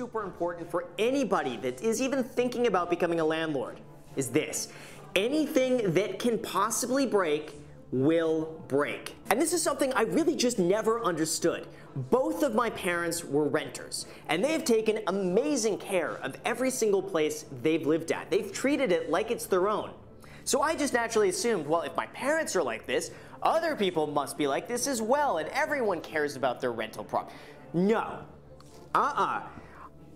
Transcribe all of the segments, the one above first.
super important for anybody that is even thinking about becoming a landlord is this anything that can possibly break will break. And this is something I really just never understood. Both of my parents were renters, and they have taken amazing care of every single place they've lived at. They've treated it like it's their own. So I just naturally assumed, well, if my parents are like this, other people must be like this as well, and everyone cares about their rental property. No. Uh uh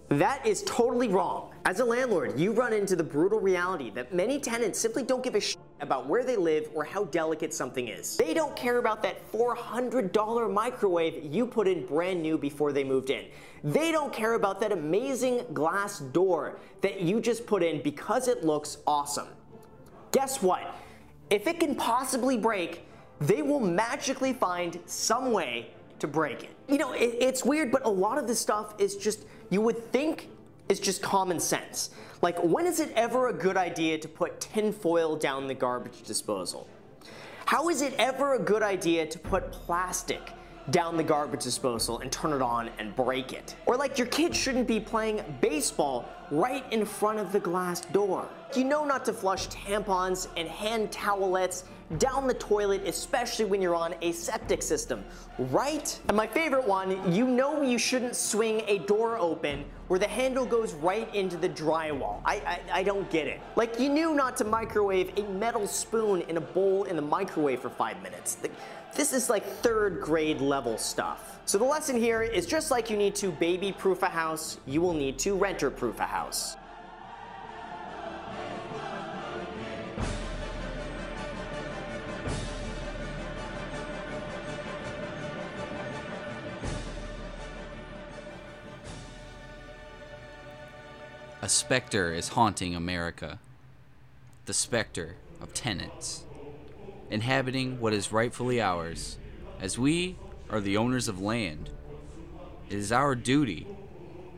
That is totally wrong. As a landlord, you run into the brutal reality that many tenants simply don't give a shit about where they live or how delicate something is. They don't care about that $400 microwave you put in brand new before they moved in. They don't care about that amazing glass door that you just put in because it looks awesome. Guess what? If it can possibly break, they will magically find some way to break it. You know, it, it's weird, but a lot of this stuff is just, you would think is just common sense. Like, when is it ever a good idea to put tinfoil down the garbage disposal? How is it ever a good idea to put plastic down the garbage disposal and turn it on and break it? Or like your kid shouldn't be playing baseball right in front of the glass door. You know not to flush tampons and hand towelettes down the toilet, especially when you're on a septic system, right? And my favorite one, you know you shouldn't swing a door open where the handle goes right into the drywall. I, I, I don't get it. Like you knew not to microwave a metal spoon in a bowl in the microwave for five minutes. This is like third grade level stuff. So the lesson here is just like you need to baby proof a house, you will need to renter proof a house. A specter is haunting America. The specter of tenants, inhabiting what is rightfully ours, as we are the owners of land. It is our duty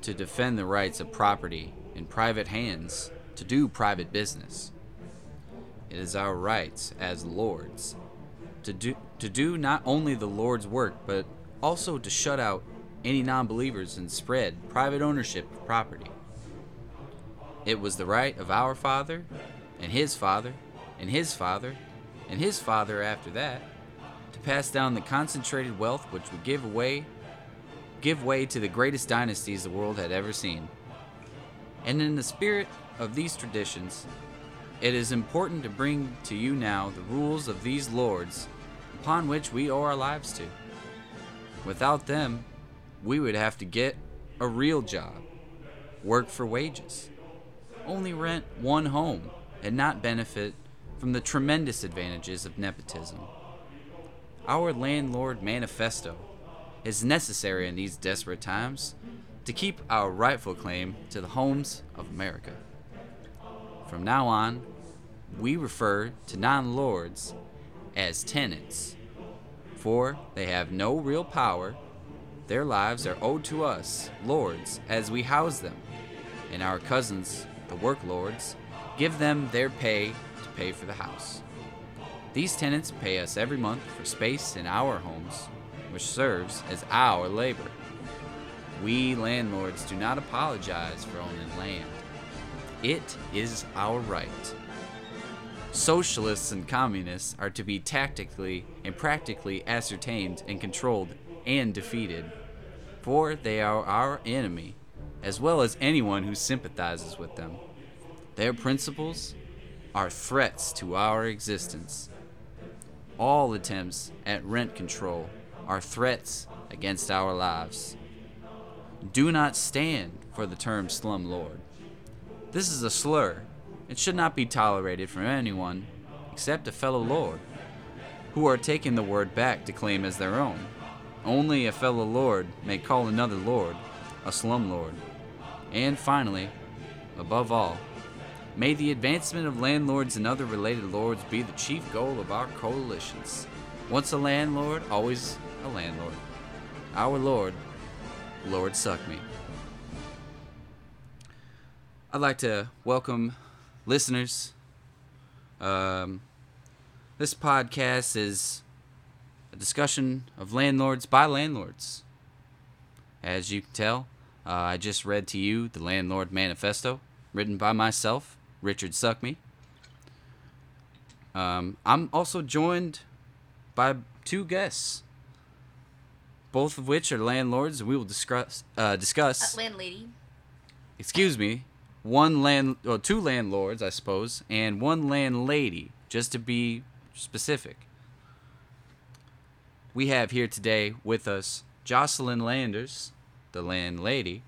to defend the rights of property in private hands to do private business. It is our rights as lords to do, to do not only the Lord's work, but also to shut out any non believers and spread private ownership of property. It was the right of our father, and his father, and his father, and his father after that, to pass down the concentrated wealth which would give away give way to the greatest dynasties the world had ever seen. And in the spirit of these traditions, it is important to bring to you now the rules of these lords upon which we owe our lives to. Without them, we would have to get a real job, work for wages only rent one home and not benefit from the tremendous advantages of nepotism. Our landlord manifesto is necessary in these desperate times to keep our rightful claim to the homes of America. From now on, we refer to non lords as tenants, for they have no real power. Their lives are owed to us, lords, as we house them, and our cousins the worklords, give them their pay to pay for the house. These tenants pay us every month for space in our homes, which serves as our labor. We landlords do not apologize for owning land. It is our right. Socialists and communists are to be tactically and practically ascertained and controlled and defeated, for they are our enemy as well as anyone who sympathizes with them. Their principles are threats to our existence. All attempts at rent control are threats against our lives. Do not stand for the term slumlord. This is a slur. It should not be tolerated from anyone except a fellow lord, who are taking the word back to claim as their own. Only a fellow lord may call another lord a slumlord. And finally, above all, may the advancement of landlords and other related lords be the chief goal of our coalitions. Once a landlord, always a landlord. Our Lord, Lord Suck Me. I'd like to welcome listeners. Um, this podcast is a discussion of landlords by landlords. As you can tell, Uh, I just read to you the Landlord Manifesto, written by myself, Richard Suckme. Um, I'm also joined by two guests, both of which are landlords, and we will discuss. Uh, discuss. Uh, landlady. excuse me, one land, two landlords, I suppose, and one landlady, just to be specific. We have here today with us Jocelyn Landers, the landlady,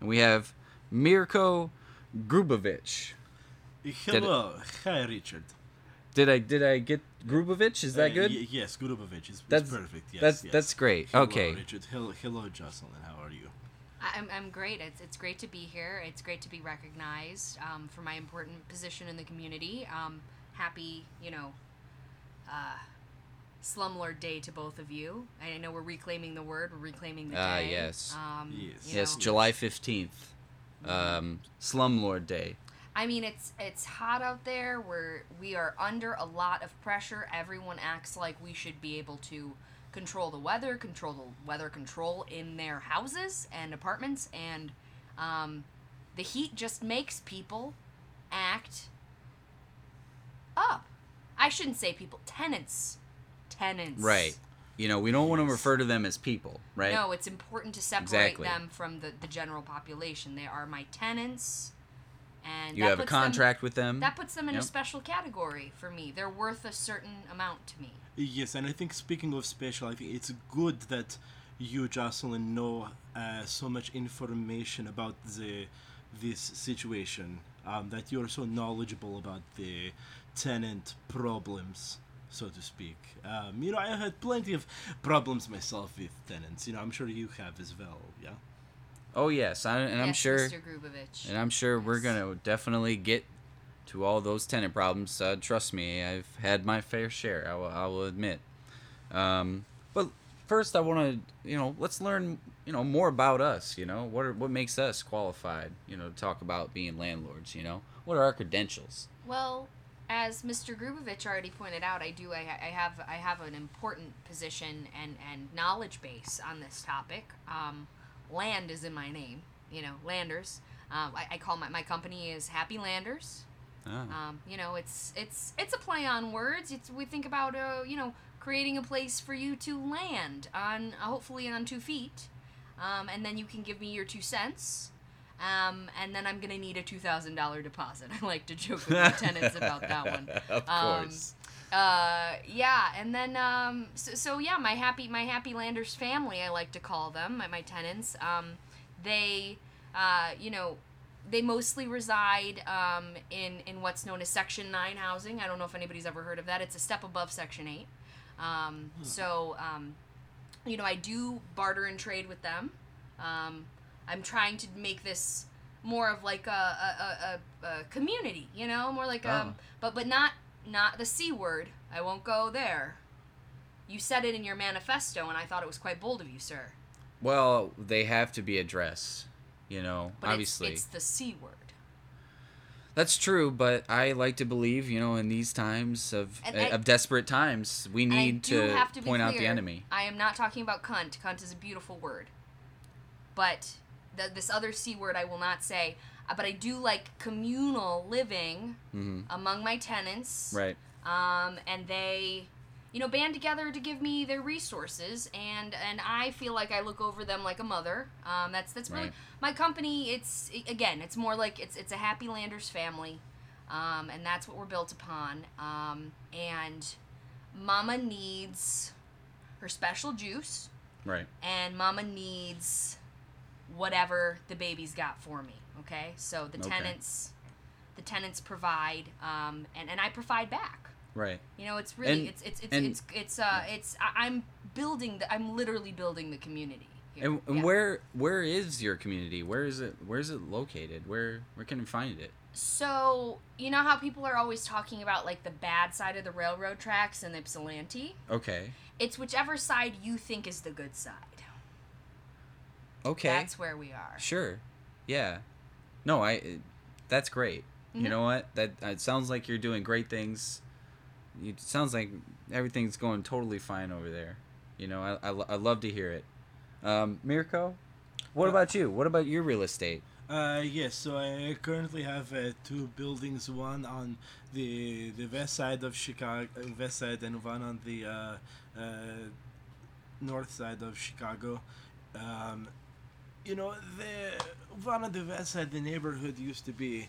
and we have Mirko Grubovich. Hello, hi Richard. Did I did I get Grubovich? Is that Uh, good? y- yes, Grubovich is, is That's- perfect. Yes, that's- yes. that's great. Hello, Okay. Richard. Hello, hello, Jocelyn. How are you? I- I'm, I'm great. It's, it's great to be here. It's great to be recognized um, for my important position in the community. Um, happy, you know, uh, Slumlord Day to both of you. I know we're reclaiming the word. We're reclaiming the Ah, day. yes. Um, Yes. yes, know. July fifteenth, um, Slumlord Day. I mean, it's it's hot out there. We're we are under a lot of pressure. Everyone acts like we should be able to control the weather, control the weather control in their houses and apartments, and um, the heat just makes people act up. I shouldn't say people, tenants, tenants. Right. You know, we don't want to refer to them as people, right? No, it's important to separate Exactly. them from the, the general population. They are my tenants, and you that have a puts them- contract with them. that puts them in Yep. a special category for me. They're worth a certain amount to me. Yes, and I think speaking of special, I think it's good that you, Jocelyn, know uh, so much information about the this situation. Um, that you're so knowledgeable about the tenant problems, so to speak. Um, you know, I had plenty of problems myself with tenants. You know, I'm sure you have as well. Yeah. Oh yes, I, and I'm sure, Mr. Grubovich. and I'm sure we're gonna definitely get to all those tenant problems. Uh, trust me, I've had my fair share. I will, I will admit. Um, but first, I want to, you know, let's learn, you know, more about us. You know, what are, what makes us qualified, you know, to talk about being landlords. You know, what are our credentials? Well, as Mr. Grubovich already pointed out, I do. I, I have. I have an important position and and knowledge base on this topic. Um, land is in my name. You know, Landers. Um, I, I call my my company is Happy Landers. Ah, Um, you know, it's it's it's a play on words. It's we think about uh, you know creating a place for you to land on, uh, hopefully on two feet, um, and then you can give me your two cents. Um, and then I'm gonna need a two thousand dollar deposit. I like to joke with my tenants about that one. of Um, course. Uh, yeah, and then um, so, so yeah, my happy my happy landers family, I like to call them my, my tenants. Um, they, uh, you know, they mostly reside um, in in what's known as Section Nine housing. I don't know if anybody's ever heard of that. It's a step above Section Eight. Um, so, um, you know, I do barter and trade with them. Um, I'm trying to make this more of like a, a, a, a, community, you know, more like Oh. um, but but not not the c word. I won't go there. You said it in your manifesto, and I thought it was quite bold of you, sir. Well, they have to be addressed. You know, But obviously. it's, it's the c word. That's true, but I like to believe, you know, in these times of uh, I- of desperate times, we need to, to point out the enemy. I am not talking about cunt. Cunt is a beautiful word. But the, this other C word I will not say. Uh, But I do like communal living hmm among my tenants. Right. Um, and they, you know, band together to give me their resources, and and I feel like I look over them like a mother. Um, that's that's really Right. my company. It's again, it's more like it's it's a happy landers family, um, and that's what we're built upon. Um, and Mama needs her special juice, Right. and Mama needs whatever the baby's got for me. Okay, so the Okay. tenants, the tenants provide, um, and and I provide back. Right. You know, it's really And- it's it's it's and- it's it's uh it's I, I'm building the I'm literally building the community. Here. And, and Yeah. where where is your community? Where is it? Where is it located? Where where can we find it? So you know how people are always talking about like the bad side of the railroad tracks and the Ypsilanti. Okay. It's whichever side you think is the good side. Okay. That's where we are. Sure. Yeah. No, I. it- That's great. Mhm. You know what? That it sounds like you're doing great things. It sounds like everything's going totally fine over there. You know, I, I, I love to hear it. Um, Mirko, What about you? What about your real estate? Uh, yes, so I currently have uh, two buildings, one on the the west side of Chicago, uh, west side, and one on the uh, uh, north side of Chicago. Um, you know, the one on the west the neighborhood used to be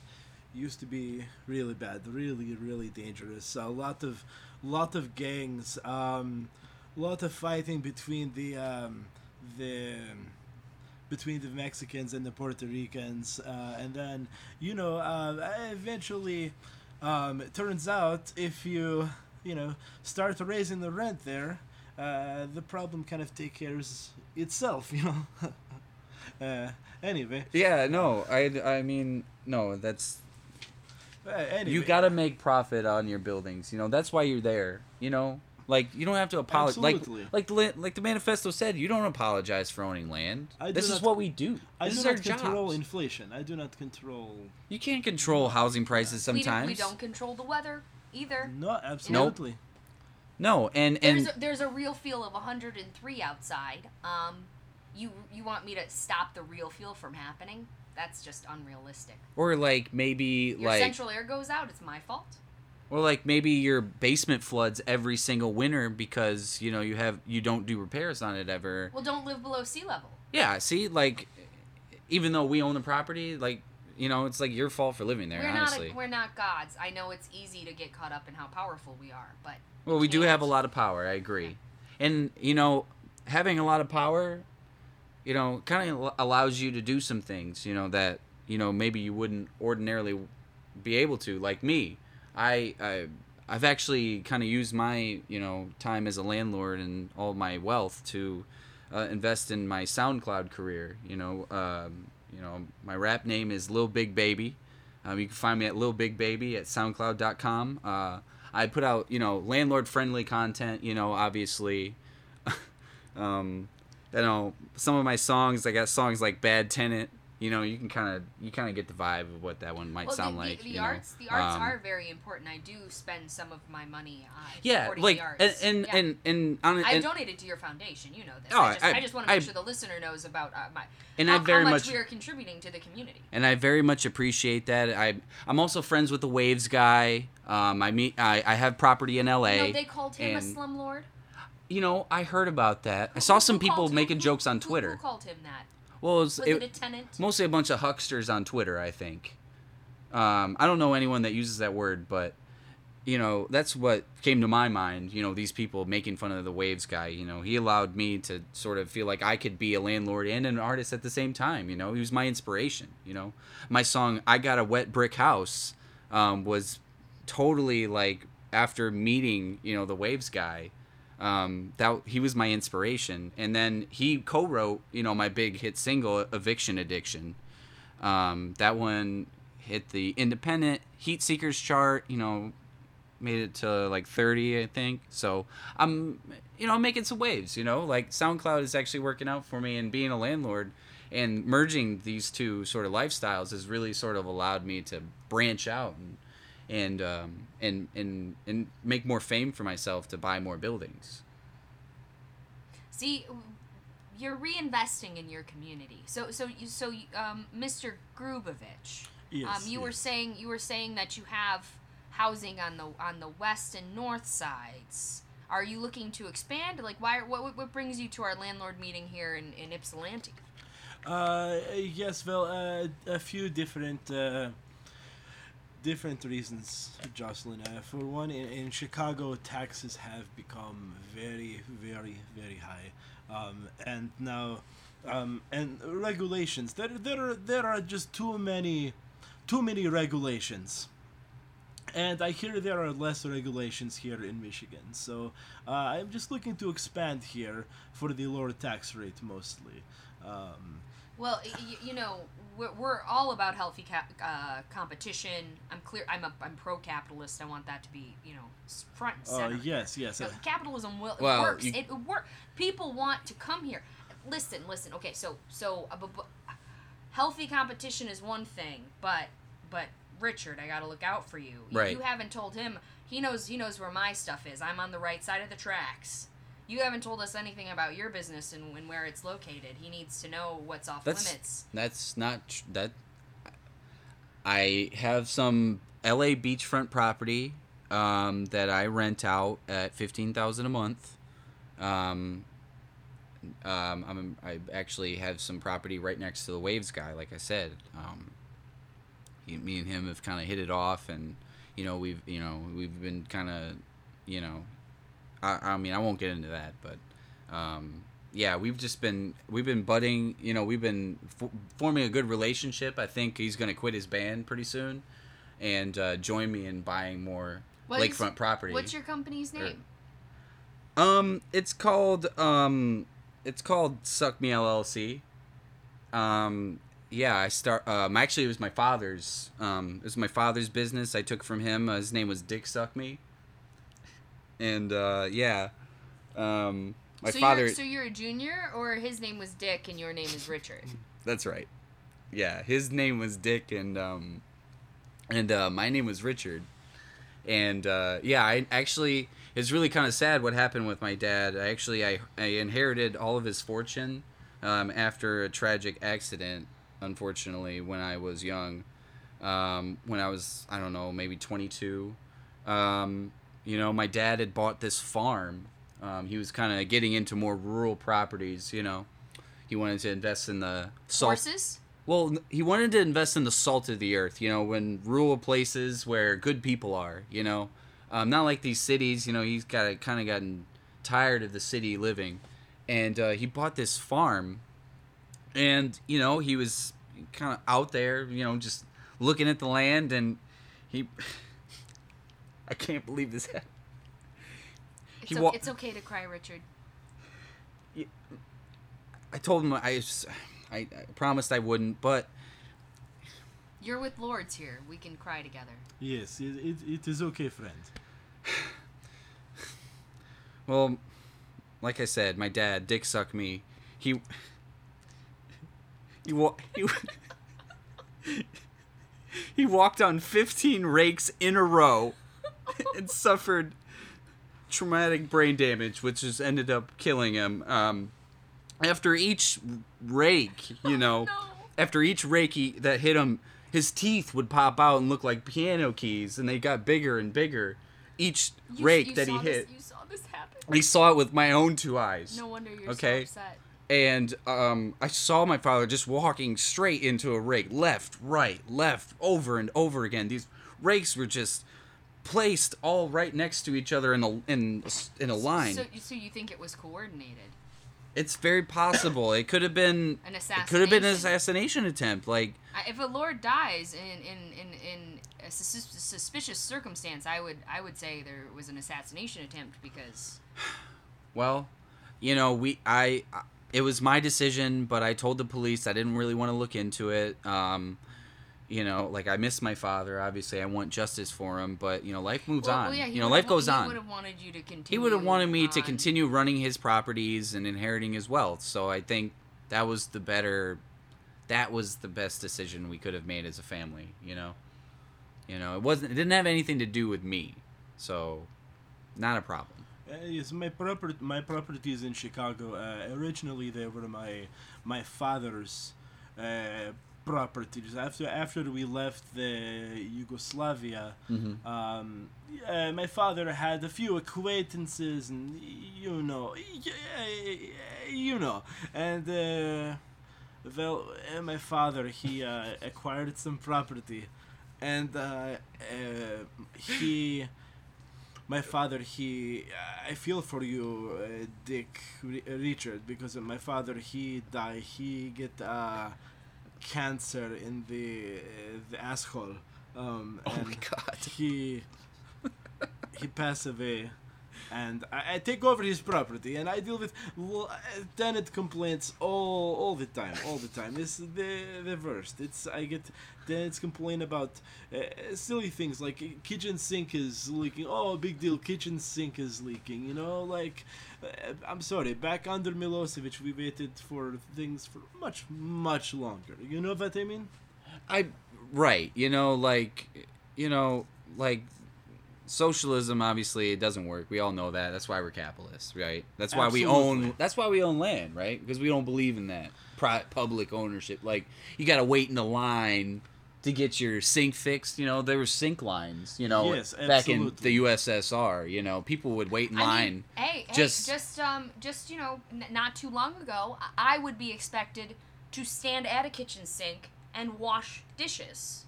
used to be really bad, really, really dangerous. A lot of lot of gangs, um, lot of fighting between the um, the between the Mexicans and the Puerto Ricans, uh, and then you know uh, eventually um, it turns out if you you know start raising the rent there, uh, the problem kind of takes care of itself, you know. Uh, anyway, Yeah, no, I, I mean, no, that's uh, anyway. you got to make profit on your buildings. You know, that's why you're there. You know, like you don't have to apologize. Like like the like the manifesto said, you don't apologize for owning land. I this is not- what we do. I this do is not our control jobs. inflation. I do not control. you can't control housing prices We, sometimes. don't, we don't control the weather either. No, absolutely. No, and and There's a, there's a real feel of 103 outside. Um, you you want me to stop the real feel from happening? That's just unrealistic. or like maybe Your like central air goes out. It's my fault. or like maybe your basement floods every single winter because you know you have you don't do repairs on it ever. Well, don't live below sea level. Yeah, see, like even though we own the property, like you know, it's like your fault for living there. we're honestly. not a, we're not gods. I know it's easy to get caught up in how powerful we are, but Well, we do have a lot of power. I agree, and you know, having a lot of power, you know, kind of allows you to do some things. You know that you know maybe you wouldn't ordinarily be able to. Like me, I, I I've actually kind of used my you know time as a landlord and all my wealth to uh, invest in my SoundCloud career. You know, um, you know, my rap name is Lil Big Baby. Um, you can find me at Lil Big Baby at SoundCloud.com. Uh, I put out, you know, landlord friendly content. You know, obviously. um, you know, some of my songs. I got songs like Bad Tenant. You know, you can kind of you kind of get the vibe of what that one might well, sound the, like. the, the you know. arts the arts Um, are very important. I do spend some of my money on yeah, like the arts. and and, Yeah. and and on I've donated to your foundation. You know this. Oh, I just, I- I, just want to make I- sure the listener knows about uh, my And how, I very how much, much- we are contributing to the community. and I very much appreciate that. I I'm also friends with the Waves guy. Um, I meet I, I have property in L.A. You know, they called him a and- slumlord. You know, I heard about that. I saw some people making jokes on Twitter. Who called him that? Well, it was, Was it- it, a tenant? mostly a bunch of hucksters on Twitter, I think. Um, I don't know anyone that uses that word, but you know, that's what came to my mind. You know, these people making fun of the Waves guy. You know, he allowed me to sort of feel like I could be a landlord and an artist at the same time. You know, he was my inspiration. You know, my song "I Got a Wet Brick House" um, was totally like after meeting you know the Waves guy. Um, that he was my inspiration, and then he co-wrote you know my big hit single "Eviction Addiction." Um, that one hit the independent Heatseekers chart. You know, made it to like 30, I think. So I'm, you know, making some waves. You know, like SoundCloud is actually working out for me, and being a landlord and merging these two sort of lifestyles has really sort of allowed me to branch out and and um, and and and make more fame for myself to buy more buildings. See, you're reinvesting in your community. So, so you, so um, Mr. Grubovich, Yes, um, you were saying you were saying that you have housing on the on the west and north sides. Are you looking to expand? Like, why? What what brings you to our landlord meeting here in in Ypsilanti? Uh, yes, well, uh, a few different uh, different reasons, Jocelyn. Uh, for one, in, in Chicago, taxes have become very, very, very high, um, and now, um, and regulations. There, there, are, there are just too many, too many regulations. And I hear there are less regulations here in Michigan, so uh, I'm just looking to expand here for the lower tax rate mostly. Um, Well, you know, we're, we're all about healthy ca- uh, competition. I'm clear. I'm a I'm pro-capitalist. I want that to be you know front and Oh center. yes, yes. Uh, capitalism will Well, it works. you- It work. People want to come here. Listen, listen. Okay, so so uh, bu- bu- healthy competition is one thing, but but Richard, I got to look out for you. You- Right. You haven't told him. He knows. He knows where my stuff is. I'm on the right side of the tracks. You haven't told us anything about your business and, and where it's located. He needs to know what's off That's limits. that's not tr- that. I have some L.A. beachfront property um, that I rent out at fifteen thousand a month. Um, um, I'm I actually have some property right next to the Waves guy. Like I said, um, he, me and him have kind of hit it off, and you know we've you know we've been kind of you know I, I mean I won't get into that, but um, yeah, we've just been we've been budding. You know, we've been f- forming a good relationship. I think he's going to quit his band pretty soon, and uh, join me in buying more What is- lakefront property. What's your company's name? Um, it's called um, it's called Suck Me LLC. Um, yeah, I start. Um, actually, it was my father's. Um, it was my father's business. I took from him. Uh, his name was Dick Suck Me. And uh, yeah, um, my so father. You're, so you're a junior, or his name was Dick and your name is Richard. That's right. Yeah, his name was Dick, and um, and uh, my name was Richard. And uh, yeah, I actually it's really kind of sad what happened with my dad. I actually I, I inherited all of his fortune um, after a tragic accident. Unfortunately, when I was young, um, when I was I don't know maybe 22, um, you know, my dad had bought this farm. Um, he was kind of getting into more rural properties. You know, he wanted to invest in the salt. Horses? Well, he wanted to invest in the salt of the earth, you know, when rural places where good people are, you know, um, not like these cities. You know, he's got kind of gotten tired of the city living, and uh, he bought this farm, and you know, he was kind of out there, you know, just looking at the land, and he, I can't believe this happened. It's, He o- wa- it's okay to cry, Richard. I told him I, I promised I wouldn't, but You're with Lords here. We can cry together. Yes, it, it, it is okay, friend. Well, like I said, my dad, Dick Suck Me, he he wa- he, he walked on 15 rakes in a row and suffered traumatic brain damage, which has ended up killing him. Um, after each rake, you know, no. after each rake he, that hit him, his teeth would pop out and look like piano keys, and they got bigger and bigger. Each You- rake you that he hit. This, you saw this happen. I saw it with my own two eyes. No wonder you're Okay. so upset. And um, I saw my father just walking straight into a rake, left, right, left, over and over again. These rakes were just placed all right next to each other in a in in a line. So, so you think it was coordinated? it's very possible. It could have been An It could have been an assassination. assassination attempt. Like if a lord dies in in in, in a sus- suspicious circumstance, I would I would say there was an assassination attempt because Well, you know, we I it was my decision, but I told the police I didn't really want to look into it. Um, you know, like I miss my father. Obviously, I want justice for him, but you know, life moves well, on. well, yeah, you know, life wa- goes he on. would have wanted you to continue. He would have wanted me to continue running his properties and inheriting his wealth. So I think that was the better that was the best decision we could have made as a family, you know. You know, it wasn't it didn't have anything to do with me. So not a problem. Uh, yes, my property, my properties in Chicago. Uh, originally, they were my my father's uh, properties. After after we left the Yugoslavia, um, yeah, my father had a few acquaintances, and you know, you know, and uh, well, uh, my father he uh, acquired some property, and uh, uh, he my father he i feel for you uh, dick R- richard because my father he died he get uh, cancer in the uh, the asshole um Oh and my God. he he passed away and I, I take over his property and I deal with uh, tenant complaints all all the time all the time. It's the the worst. It's I get tenants complain about uh, silly things like uh, kitchen sink is leaking. Oh big deal kitchen sink is leaking you know like uh, I'm sorry back under Milosevic we waited for things for much much longer. You know what I mean? I right, you know, like you know, like socialism obviously it doesn't work. We all know that. That's why we're capitalists, right? That's why we own. That's why we own land, right? Because we don't believe in that pri- public ownership. Like you got to wait in the line to get your sink fixed. You know, there were sink lines. You know, Yes, back in the USSR. You know, people would wait in I line. mean, hey, just- hey, just um, just you know, n- not too long ago, I-, I would be expected to stand at a kitchen sink and wash dishes,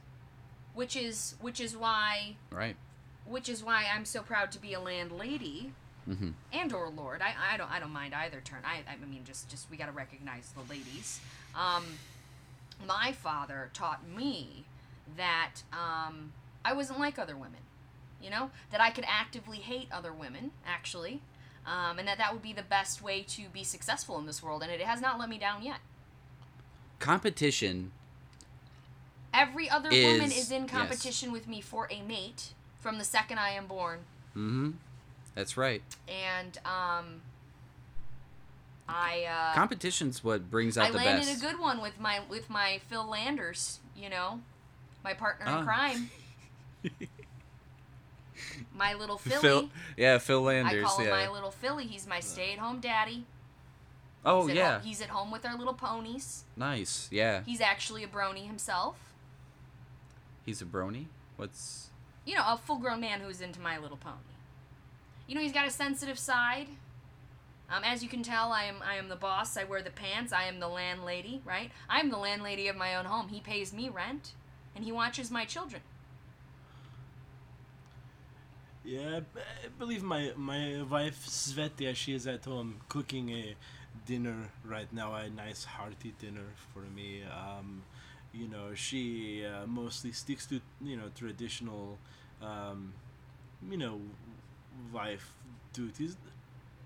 which is which is why right. Which is why I'm so proud to be a landlady Mhm. and or lord. I, I don't I don't mind either turn. I I mean just just we got to recognize the ladies. Um, my father taught me that um, I wasn't like other women. You know that I could actively hate other women actually. Um, and that that would be the best way to be successful in this world, and it has not let me down yet. Competition. Every other woman Is- is in yes. competition with me for a mate from the second I am born. Mm-hmm. That's right. and um, I uh, Competition's what brings out I the landed a good one with my with my Phil Landers, you know, my partner Ah. in crime, my little Philly. Phil, yeah, Phil Landers. I call him yeah. my little Philly. He's my stay-at-home daddy. oh he's yeah, home, he's at home with our little ponies. nice. Yeah, He's actually a brony himself. he's a brony. What's You know, a full-grown man who's into My Little Pony. You know, he's got a sensitive side. Um, as you can tell, I am I am the boss. I wear the pants. I am the landlady, right? I am the landlady of my own home. He pays me rent, and he watches my children. Yeah, I believe my my wife Svetia, she is at home cooking a dinner right now, a nice hearty dinner for me. Um, you know, she uh, mostly sticks to you know traditional, um, you know, wife duties.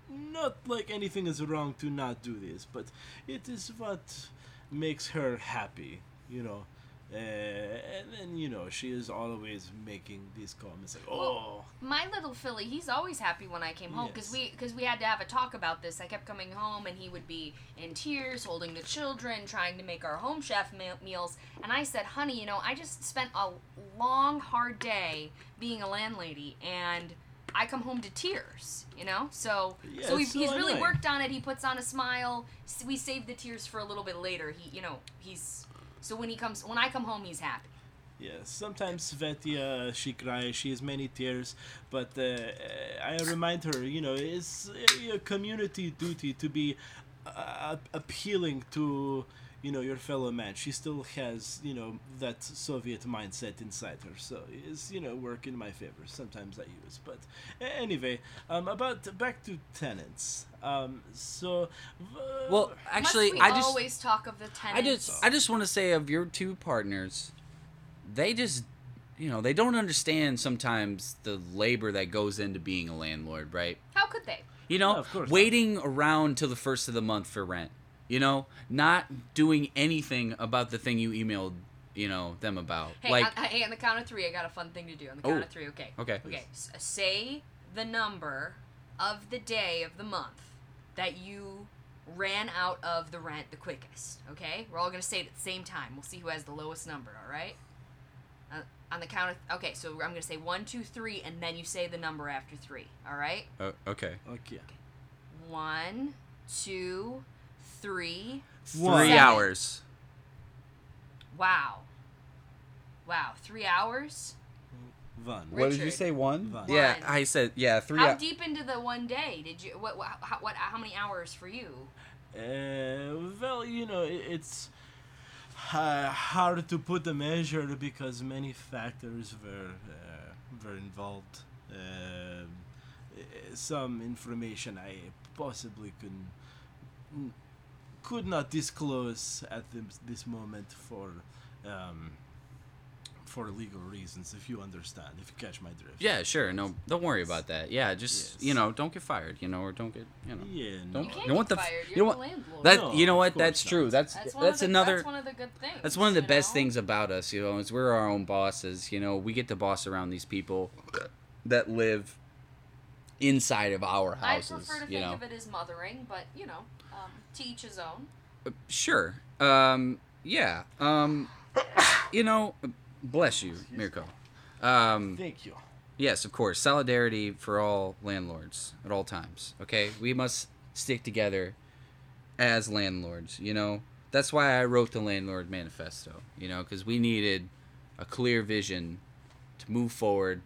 Not like anything is wrong to not do this, but it is what makes her happy. You know. Uh, and then you know she is always making these comments like, "Oh, My little Philly, he's always happy when I came home because Yes. we because we had to have a talk about this. I kept coming home and he would be in tears, holding the children, trying to make our home chef me- meals. And I said, "Honey, you know, I just spent a long, hard day being a landlady, and I come home to tears. You know, so Yeah, so he, it's so he's really worked on it. He puts on a smile. We save the tears for a little bit later. He, you know, he's so when he comes when I come home, he's happy. Yes, sometimes Svetia she cries, she has many tears, but uh, I remind her, you know, it's a community duty to be uh, appealing to, you know, your fellow man. She still has, you know, that Soviet mindset inside her, so it's, you know, work in my favor. Sometimes I use, but anyway, um, about back to tenants. Um, so, uh, well? Actually, Must we I just always talk of the tenants. I just I just want to say of your two partners, they just you know they don't understand sometimes the labor that goes into being a landlord, right? How could they? You know, Yeah, of course not. waiting around till the first of the month for rent. You know, not doing anything about the thing you emailed, you know, them about. Hey, like, on, hey, on the count of three, I got a fun thing to do. On the Oh. count of three, okay. Okay. Okay. S- say the number of the day of the month that you ran out of the rent the quickest. Okay. We're all gonna say it at the same time. We'll see who has the lowest number. All right. Uh, on the count of okay, so I'm gonna say one, two, three, and then you say the number after three. All right. oh, okay, okay. One, two, three. three Seven. hours. Wow. Wow. Three hours. One. What did you Richard. say? One? One. Yeah, One. I said yeah. Three. How hou- deep into the one day did you? What? What? How, what, how many hours for you? Uh, well, you know, i- it's uh, hard to put a measure because many factors were uh, were involved. Um, uh, some information I possibly could could not disclose at this, this moment for um, for legal reasons. If you understand, if you catch my drift. Yeah, sure. No, don't worry about that. Yeah, just Yes. you know, don't get fired. You know, or don't get you know. Yeah. Don't You no. can't you know what get the fired. you You're know the what- landlord. That No, you know what? That's not. true. That's that's that's, one of the, another. That's one of the good things. That's one of the best know? things about us, you know, is we're our own bosses. You know, we get to boss around these people that live inside of our houses. I houses. prefer to you think know, of it as mothering, but you know, um, to each his own. sure. Um, yeah. Um, you know, bless you, Mirko. Um, Thank you. yes, of course, solidarity for all landlords at all times. Okay, we must stick together as landlords. You know, that's why I wrote the landlord manifesto. You know, because we needed a clear vision to move forward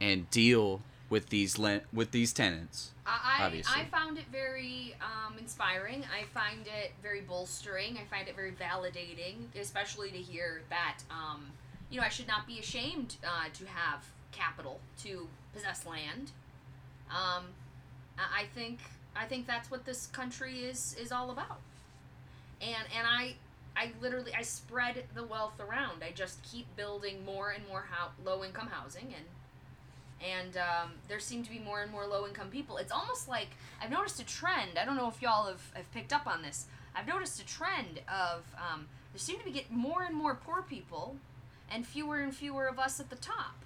and deal with these le- with these tenants. I, obviously. I found it very um, inspiring. I find it very bolstering. I find it very validating, especially to hear that um, you know I should not be ashamed uh, to have capital to possess land. Um, I think I think that's what this country is is all about. And and I I literally I spread the wealth around. I just keep building more and more hou- low income housing and and um, there seem to be more and more low income people. It's almost like I've noticed a trend. I don't know if y'all have, have picked up on this. I've noticed a trend of um, there seem to be get more and more poor people, and fewer and fewer of us at the top,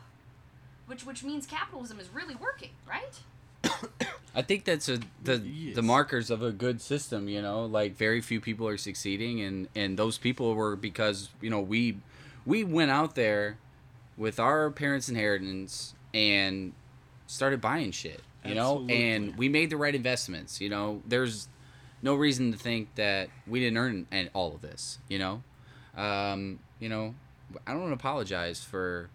which which means capitalism is really working, right? I think that's a the Yes. the markers of a good system. You know, like very few people are succeeding, and and those people were because you know we we went out there with our parents' inheritance and started buying shit. You know, and we made the right investments. You know, there's no reason to think that we didn't earn an- all of this. You know, um, you know, I don't apologize for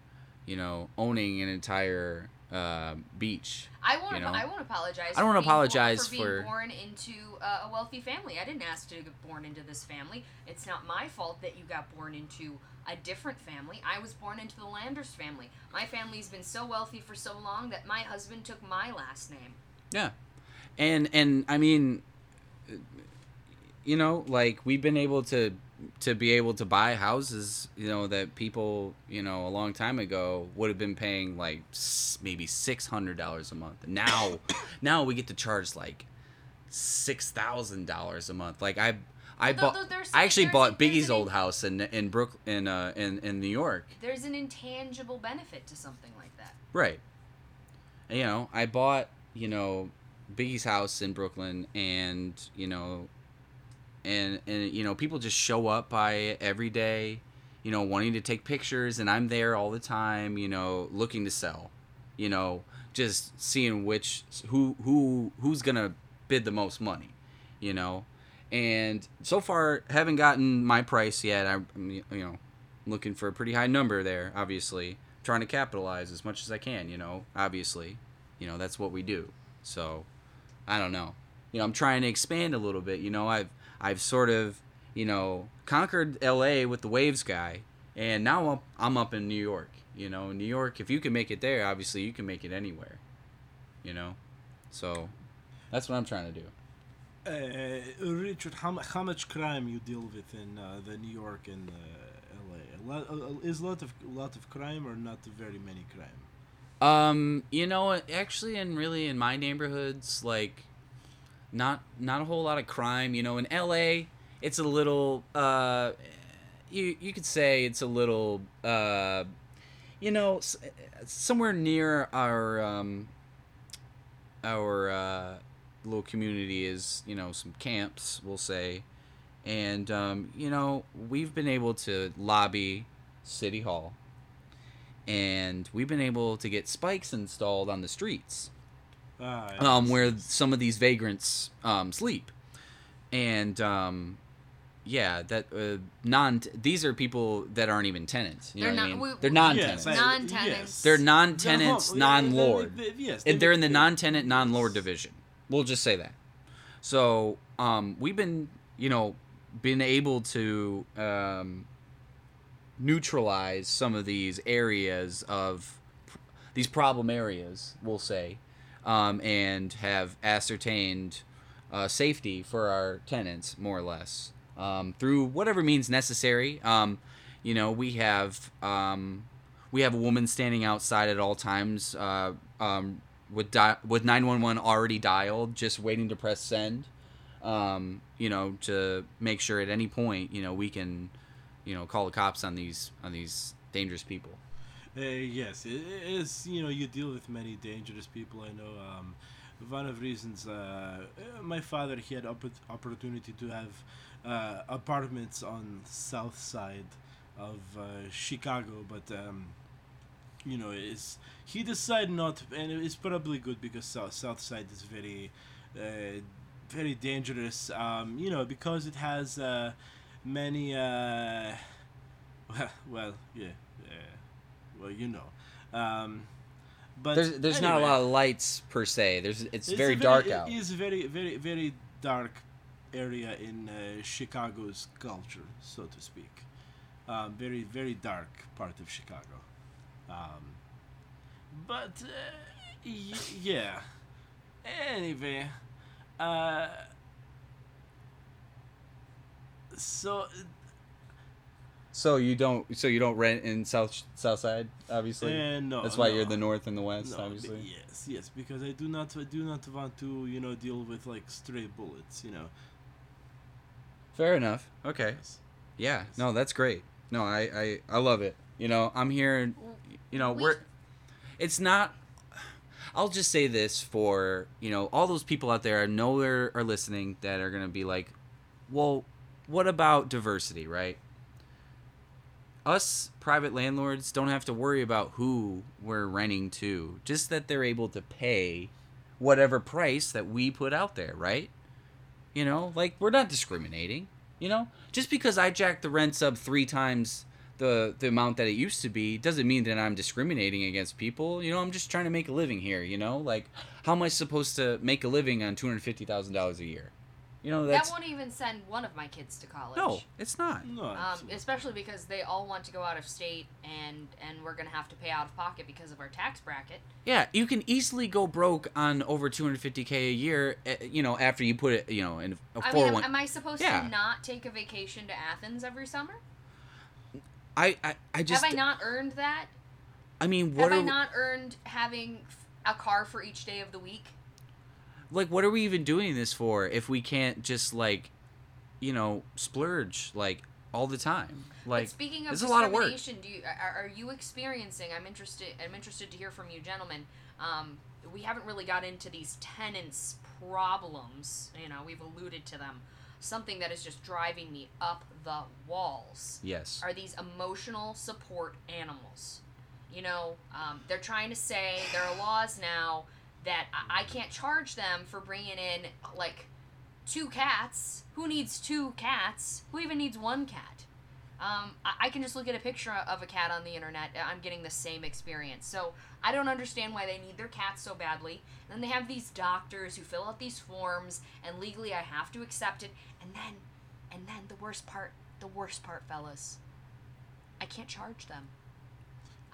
you know owning an entire uh, beach. I won't. You know? I won't apologize. I don't for being born- apologize for being for- born into uh, a wealthy family. I didn't ask to get born into this family. It's not my fault that you got born into a different family. I was born into the Landers family. My family's been so wealthy for so long that my husband took my last name. Yeah, and and I mean, you know, like we've been able to to be able to buy houses, you know, that people, you know, a long time ago would have been paying like maybe six hundred dollars a month. Now, now we get to charge like six thousand dollars a month. Like I. I bought. th- th- there's- I actually bought Biggie's old house in in Brook in uh in in New York. There's an intangible benefit to something like that. Right. You know, I bought, you know, Biggie's house in Brooklyn and, you know, and and you know, people just show up by every day, you know, wanting to take pictures and I'm there all the time, you know, looking to sell. You know, just seeing which who who who's going to bid the most money, you know. And so far haven't gotten my price yet. I'm you know, looking for a pretty high number there, obviously. Trying to capitalize as much as I can, you know, obviously. You know, that's what we do. So, I don't know. You know, I'm trying to expand a little bit, you know. I've I've sort of, you know, conquered LA with the Waves guy, and now I'm, I'm up in New York. You know, New York, if you can make it there, obviously you can make it anywhere. You know? So, that's what I'm trying to do. Uh, Richard, how, how much crime you deal with in uh, the New York and uh, LA? A lot, uh, is a lot of lot of crime or not very many crime? Um, you know, actually, and really in my neighborhoods, like, not not a whole lot of crime. You know, in L.A., it's a little. Uh, you you could say it's a little. Uh, you know, somewhere near our um, our uh, little community is you know some camps, we'll say, and um, you know we've been able to lobby city hall. And we've been able to get spikes installed on the streets Ah, um, where some of these vagrants um, sleep. And um, yeah that uh, non these are people that aren't even tenants you They're know what I not- mean? we- they're non-tenants. Yes, Non-tenants. yes. they're They're non-tenants non-lord. they- they- yes, and they're in the non-tenant non-lord division we'll just say that. So um, we've been you know been able to um, neutralize some of these areas of these problem areas we'll say um, and have ascertained uh, safety for our tenants more or less um, through whatever means necessary. Um, you know we have um, we have a woman standing outside at all times uh, with di- with 911 already dialed just waiting to press send um, you know to make sure at any point you know we can you know call the cops on these on these dangerous people Uh, yes, it is. You know, you deal with many dangerous people. I know. Um, one of reasons uh, my father he had oppor- opportunity to have uh, apartments on south side of uh, Chicago, but um, you know, is he decided not, and it's probably good because south south side is very, uh, very dangerous. Um, you know, because it has uh, many. Uh, well, well, yeah, uh, well, you know. Um, but There's there's not a lot of lights per se. There's it's, It's very a dark it out. is a very, very, very dark area in uh, Chicago's culture, so to speak. Um, very, very dark part of Chicago. Um, but uh, y- yeah. Anyway, uh, so So you don't so you don't rent in South South Side, obviously. uh, no, That's why you're the North and the West, No, obviously. b- yes, yes, because I do not, I do not want to, you know, deal with like stray bullets, you know. Fair enough. Okay. Yes. Yeah. No, that's great. No, I I I love it. You know, I'm here. You know, We- we're. It's not. I'll just say this for you know all those people out there I know are, are listening that are gonna be like, well, what about diversity, right? Us private landlords don't have to worry about who we're renting to, just that they're able to pay whatever price that we put out there, right? You know, like we're not discriminating. You know, just because I jacked the rents up three times the the amount that it used to be doesn't mean that I'm discriminating against people. You know, I'm just trying to make a living here. You know, like how am I supposed to make a living on two hundred fifty thousand dollars a year? You know, that's that won't even send one of my kids to college. no, it's not. No, Um, especially because they all want to go out of state and and we're gonna have to pay out of pocket because of our tax bracket. Yeah, you can easily go broke on over two hundred fifty k a year. uh, You know, after you put it, you know, in a I four mean, am, one. am I supposed Yeah. to not take a vacation to Athens every summer? I, I I just have I not earned that? I mean, what have are I not earned having a car for each day of the week? like what are we even doing this for if we can't just like you know splurge like all the time like but speaking of it's a lot of work do you are, are you experiencing? I'm interested. I'm interested to hear from you, gentlemen. Um, we haven't really got into these tenants' problems. You know, we've alluded to them. Something that is just driving me up the walls yes are these emotional support animals. You know, um, they're trying to say there are laws now that I, I can't charge them for bringing in like two cats. Who needs two cats? Who even needs one cat? Um, I, I can just look at a picture of a cat on the internet. I'm getting the same experience. So I don't understand why they need their cats so badly. And then they have these doctors who fill out these forms, and legally I have to accept it. And then, and then the worst part, the worst part, fellas, I can't charge them.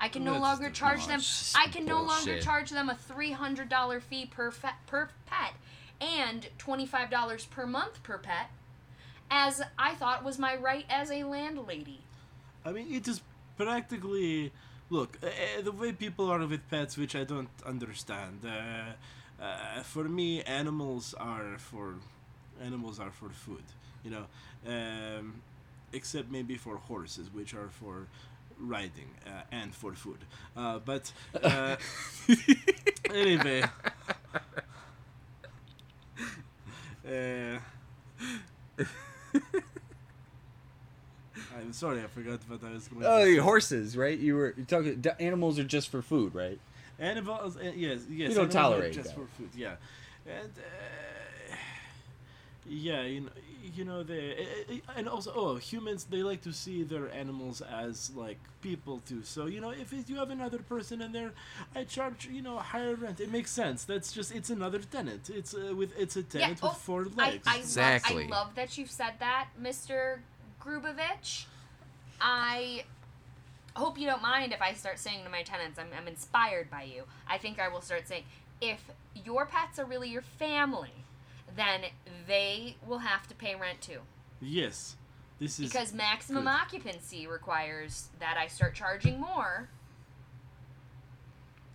I can no That's longer the- charge them. I can no longer charge them a three hundred dollar fee per fe- per pet and twenty five dollars per month per pet, as I thought was my right as a landlady. I mean, it is practically. Look, uh, uh, the way people are with pets, which I don't understand. Uh, uh, for me, animals are for animals are for food. You know, um, except maybe for horses, which are for riding uh, and for food. Uh, but uh, anyway. I'm sorry, I forgot what I was going oh to say. horses right you were you're talking d- animals are just for food right Animals, uh, yes, yes. You don't animals are tolerate just that. for food, yeah, and uh, yeah, you know, you know, the uh, uh, and also, oh, humans they like to see their animals as like people too. So you know, if it, you have another person in there, I charge you know higher rent. It makes sense. That's just it's another tenant. It's uh, with it's a tenant oh, with four I, legs. I, Exactly. love, I love that you've said that, Mr. Grubovich. I hope you don't mind if I start saying to my tenants, I'm, I'm inspired by you. I think I will start saying, if your pets are really your family, then they will have to pay rent too. yes, this is Because maximum good. occupancy requires that I start charging more.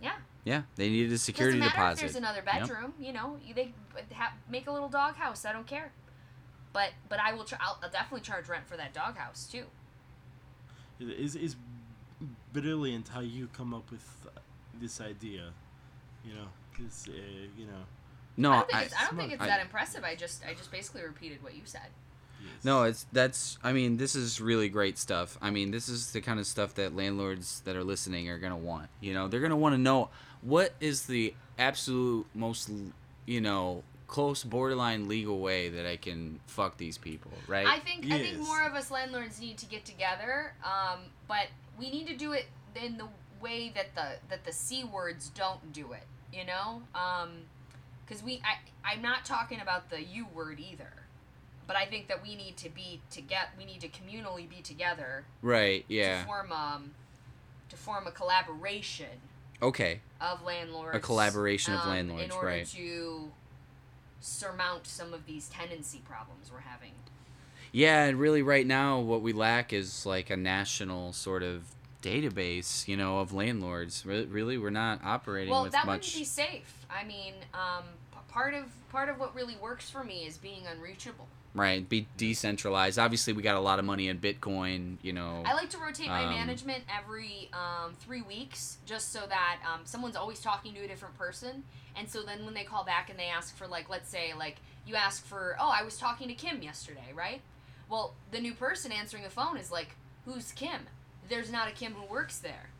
Yeah. yeah they needed a security Doesn't matter deposit if there's another Yep. bedroom. You know, they ha- make a little doghouse. I don't care. But but I will. Tra- I'll, I'll definitely charge rent for that doghouse too. It is is brilliant how you come up with this idea. You know, it's uh, you know. No I don't think I, it's, I don't think it's I- that impressive. I just I just basically repeated what you said. No, it's that's. I mean, this is really great stuff. I mean, this is the kind of stuff that landlords that are listening are gonna want. You know, they're gonna want to know what is the absolute most, you know, close borderline legal way that I can fuck these people, right? I think I think more of us landlords need to get together, um, but we need to do it in the way that the that the c words don't do it. You know, because we I I'm not talking about the u word either, but I think that we need to be to get we need to communally be together right. Yeah. to form um to form a collaboration Okay. of landlords. A collaboration of um, landlords, in order right. to surmount some of these tenancy problems we're having. Yeah, and really, right now, what we lack is like a national sort of database, you know, of landlords. Re- really, we're not operating well with that much. wouldn't be safe i mean um, part of part of what really works for me is being unreachable Right, be decentralized. Obviously, we got a lot of money in Bitcoin. You know. i like to rotate my Um, management every um, three weeks just so that um, someone's always talking to a different person and so then when they call back and they ask for like let's say like you ask for oh i was talking to kim yesterday right well the new person answering the phone is like who's kim there's not a kim who works there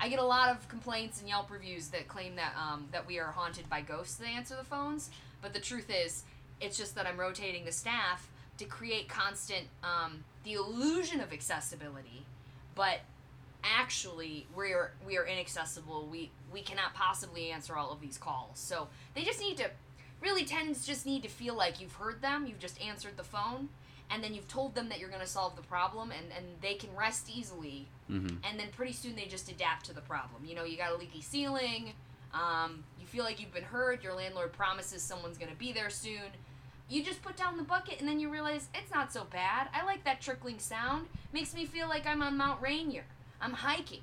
I get a lot of complaints and Yelp reviews that claim that um, that we are haunted by ghosts that answer the phones. But the truth is, it's just that I'm rotating the staff to create constant um, the illusion of accessibility, but actually we are we are inaccessible. We we cannot possibly answer all of these calls. So they just need to really tenants just need to feel like you've heard them. You've just answered the phone. And then you've told them that you're going to solve the problem, and, and they can rest easily hmm and then pretty soon they just adapt to the problem. You know, you got a leaky ceiling, um, you feel like you've been heard, your landlord promises someone's gonna be there soon. You just put down the bucket and then you realize it's not so bad. I like that trickling sound. Makes me feel like I'm on Mount Rainier. I'm hiking.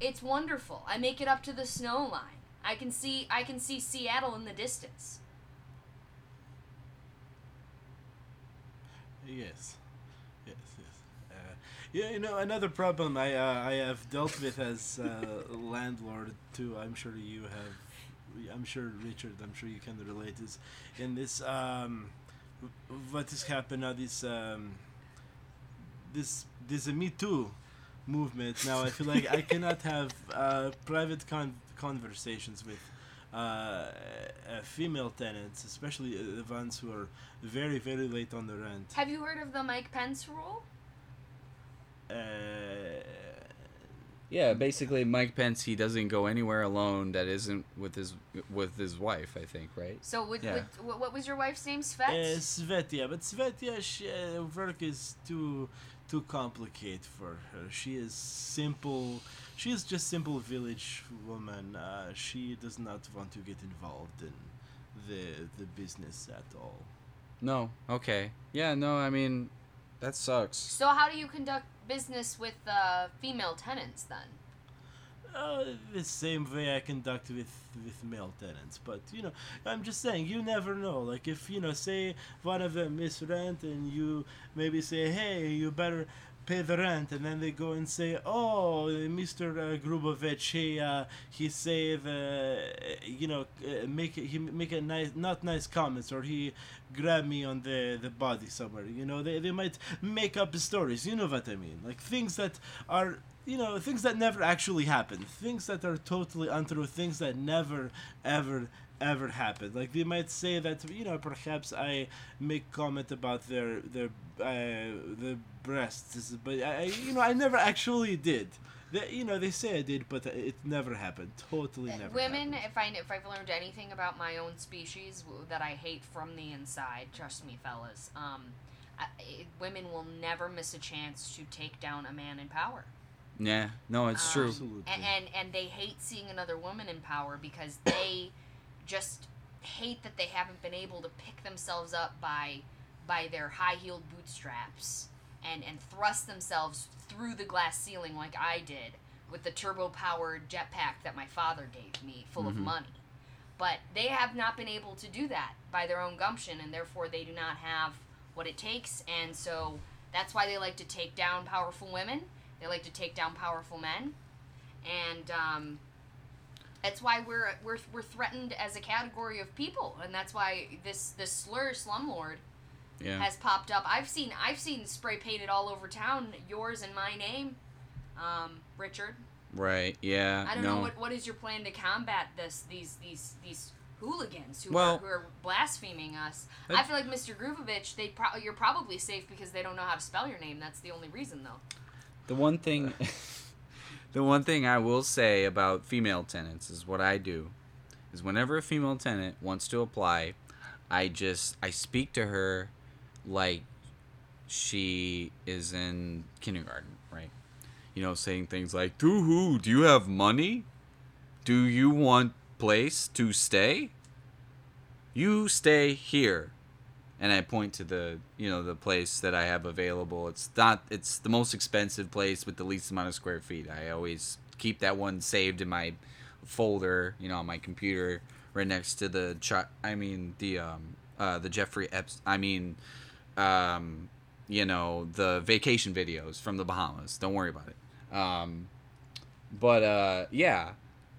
It's wonderful. I make it up to the snow line. I can see I can see Seattle in the distance. Yes, yes, yes. Uh, yeah, you know another problem I uh, I have dealt with as uh, landlord too. I'm sure you have. I'm sure Richard. I'm sure you can relate. Is in this um, what has happened now? This um, this this a Me Too movement. Now I feel like I cannot have uh, private con- conversations with uh, uh, female tenants, especially uh, the ones who are very very late on the rent. Have you heard of the Mike Pence rule? Uh, Yeah, basically, Mike Pence he doesn't go anywhere alone that isn't with his with his wife. I think, right? So with, Yeah. with what- what was your wife's name? Svet? uh, Svetia, but Svetia, she, uh, work is too too complicated for her. She is simple. She is just simple village woman. Uh, she does not want to get involved in the the business at all. No. Okay. Yeah. No. I mean, that sucks. So how do you conduct business with uh, female tenants then? Uh, the same way I conduct with with male tenants, but you know, I'm just saying, you never know. Like if you know, say one of them miss rent, and you maybe say, "Hey, you better pay the rent," and then they go and say, "Oh, Mr. Uh, Grubovich, he uh, he say the, you know, uh, make he make a nice not nice comments, or he grab me on the the body somewhere. You know, they they might make up stories. You know what I mean? Like things that are you know things that never actually happened things that are totally untrue things that never ever ever happened like they might say that you know perhaps i make comment about their their uh, the breasts but i I- you know i never actually did they, you know they say i did but it never happened totally never Women, happened. if I if I've learned anything about my own species that I hate from the inside, trust me, fellas. Um, I, I- women will never miss a chance to take down a man in power. Yeah. No, it's Um, true. Absolutely. And, and and they hate seeing another woman in power because they just hate that they haven't been able to pick themselves up by by their high heeled bootstraps and and thrust themselves through the glass ceiling like I did with the turbo powered jetpack that my father gave me full of Mhm. money. But they have not been able to do that by their own gumption and therefore they do not have what it takes and so that's why they like to take down powerful women. They like to take down powerful men, and um, that's why we're, we're we're threatened as a category of people, and that's why this this slur slumlord Yeah. has popped up. I've seen I've seen spray painted all over town yours and my name, um, Richard. Right. Yeah. I don't no. know what what is your plan to combat this these these these hooligans who Well- are who are blaspheming us. I feel like Mr. Groovovich, they pro- you're probably safe because they don't know how to spell your name. That's the only reason though. The one thing, the one thing I will say about female tenants is what I do, is whenever a female tenant wants to apply, I just I speak to her, like, she is in kindergarten, right? You know, saying things like, "To who? Do you have money? Do you want place to stay? You stay here." And I point to the you know the place that I have available. It's not it's the most expensive place with the least amount of square feet. I always keep that one saved in my folder, you know, on my computer, right next to the I mean the um uh the Jeffrey Epps. I mean, um, you know the vacation videos from the Bahamas. Don't worry about it. Um, but uh yeah,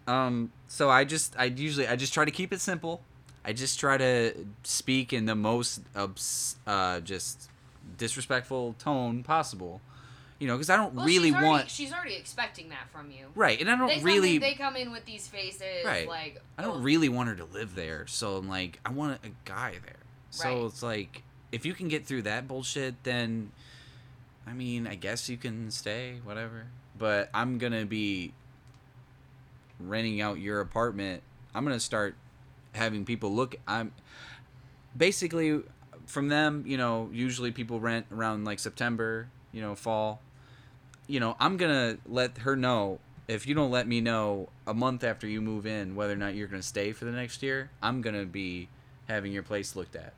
um so I just I usually I just try to keep it simple. I just try to speak in the most obs- uh, just disrespectful tone possible, you know, because I don't Well, really she's already, want She's already expecting that from you. right, and I don't They come really in, they come in with these faces Right. like I don't oh, really want her to live there, so I'm like I want a guy there. So Right. it's like if you can get through that bullshit, then I mean I guess you can stay, whatever. But I'm gonna be renting out your apartment. I'm gonna start having people look. I'm basically from them. You know, usually people rent around like September. You know, fall. You know, I'm gonna let her know if you don't let me know a month after you move in whether or not you're gonna stay for the next year. I'm gonna be having your place looked at.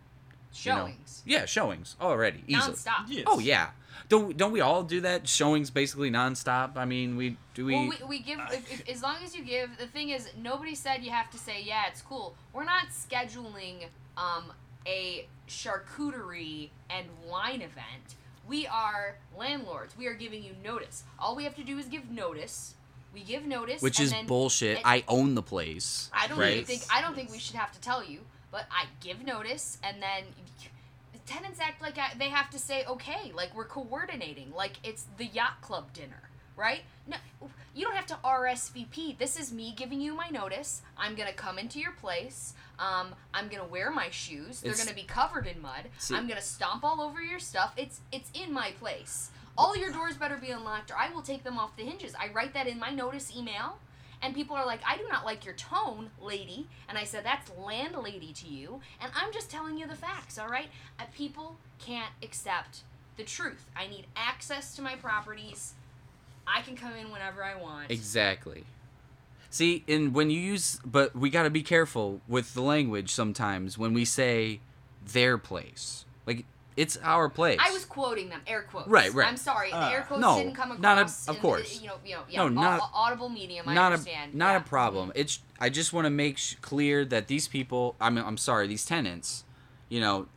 you know. showings. Yeah, showings already easily. Nonstop. Yes. Oh yeah. Don't don't we all do that? Showings basically nonstop. I mean, we do we. Well, we, we give if, if, as long as you give. The thing is, nobody said you have to say yeah, it's cool. We're not scheduling um, a charcuterie and wine event. We are landlords. We are giving you notice. All we have to do is give notice. We give notice, which is then bullshit. it- I own the place. I don't right? think I don't think we should have to tell you, but I give notice and then tenants act like I, they have to say okay, like we're coordinating, like it's the yacht club dinner, right? No, you don't have to RSVP. This is me giving you my notice. I'm gonna come into your place. Um, I'm gonna wear my shoes. They're It's- gonna be covered in mud. See- I'm gonna stomp all over your stuff. It's it's in my place. All your doors better be unlocked, or I will take them off the hinges. I write that in my notice email. And people are like, I do not like your tone, lady. And I said, that's landlady to you. And I'm just telling you the facts, all right? Uh, people can't accept the truth. I need access to my properties. I can come in whenever I want. Exactly. See, and when you use, but we got to be careful with the language sometimes when we say their place. Like it's our place. I was quoting them, air quotes. Right, right. I'm sorry, the Uh, air quotes no, didn't come across. not a- of in the- course. you know, you know, yeah, No, not- au- audible medium. I not understand. a not yeah. a problem. It's I just want to make sh- clear that these people, I mean, I'm sorry, these tenants, you know,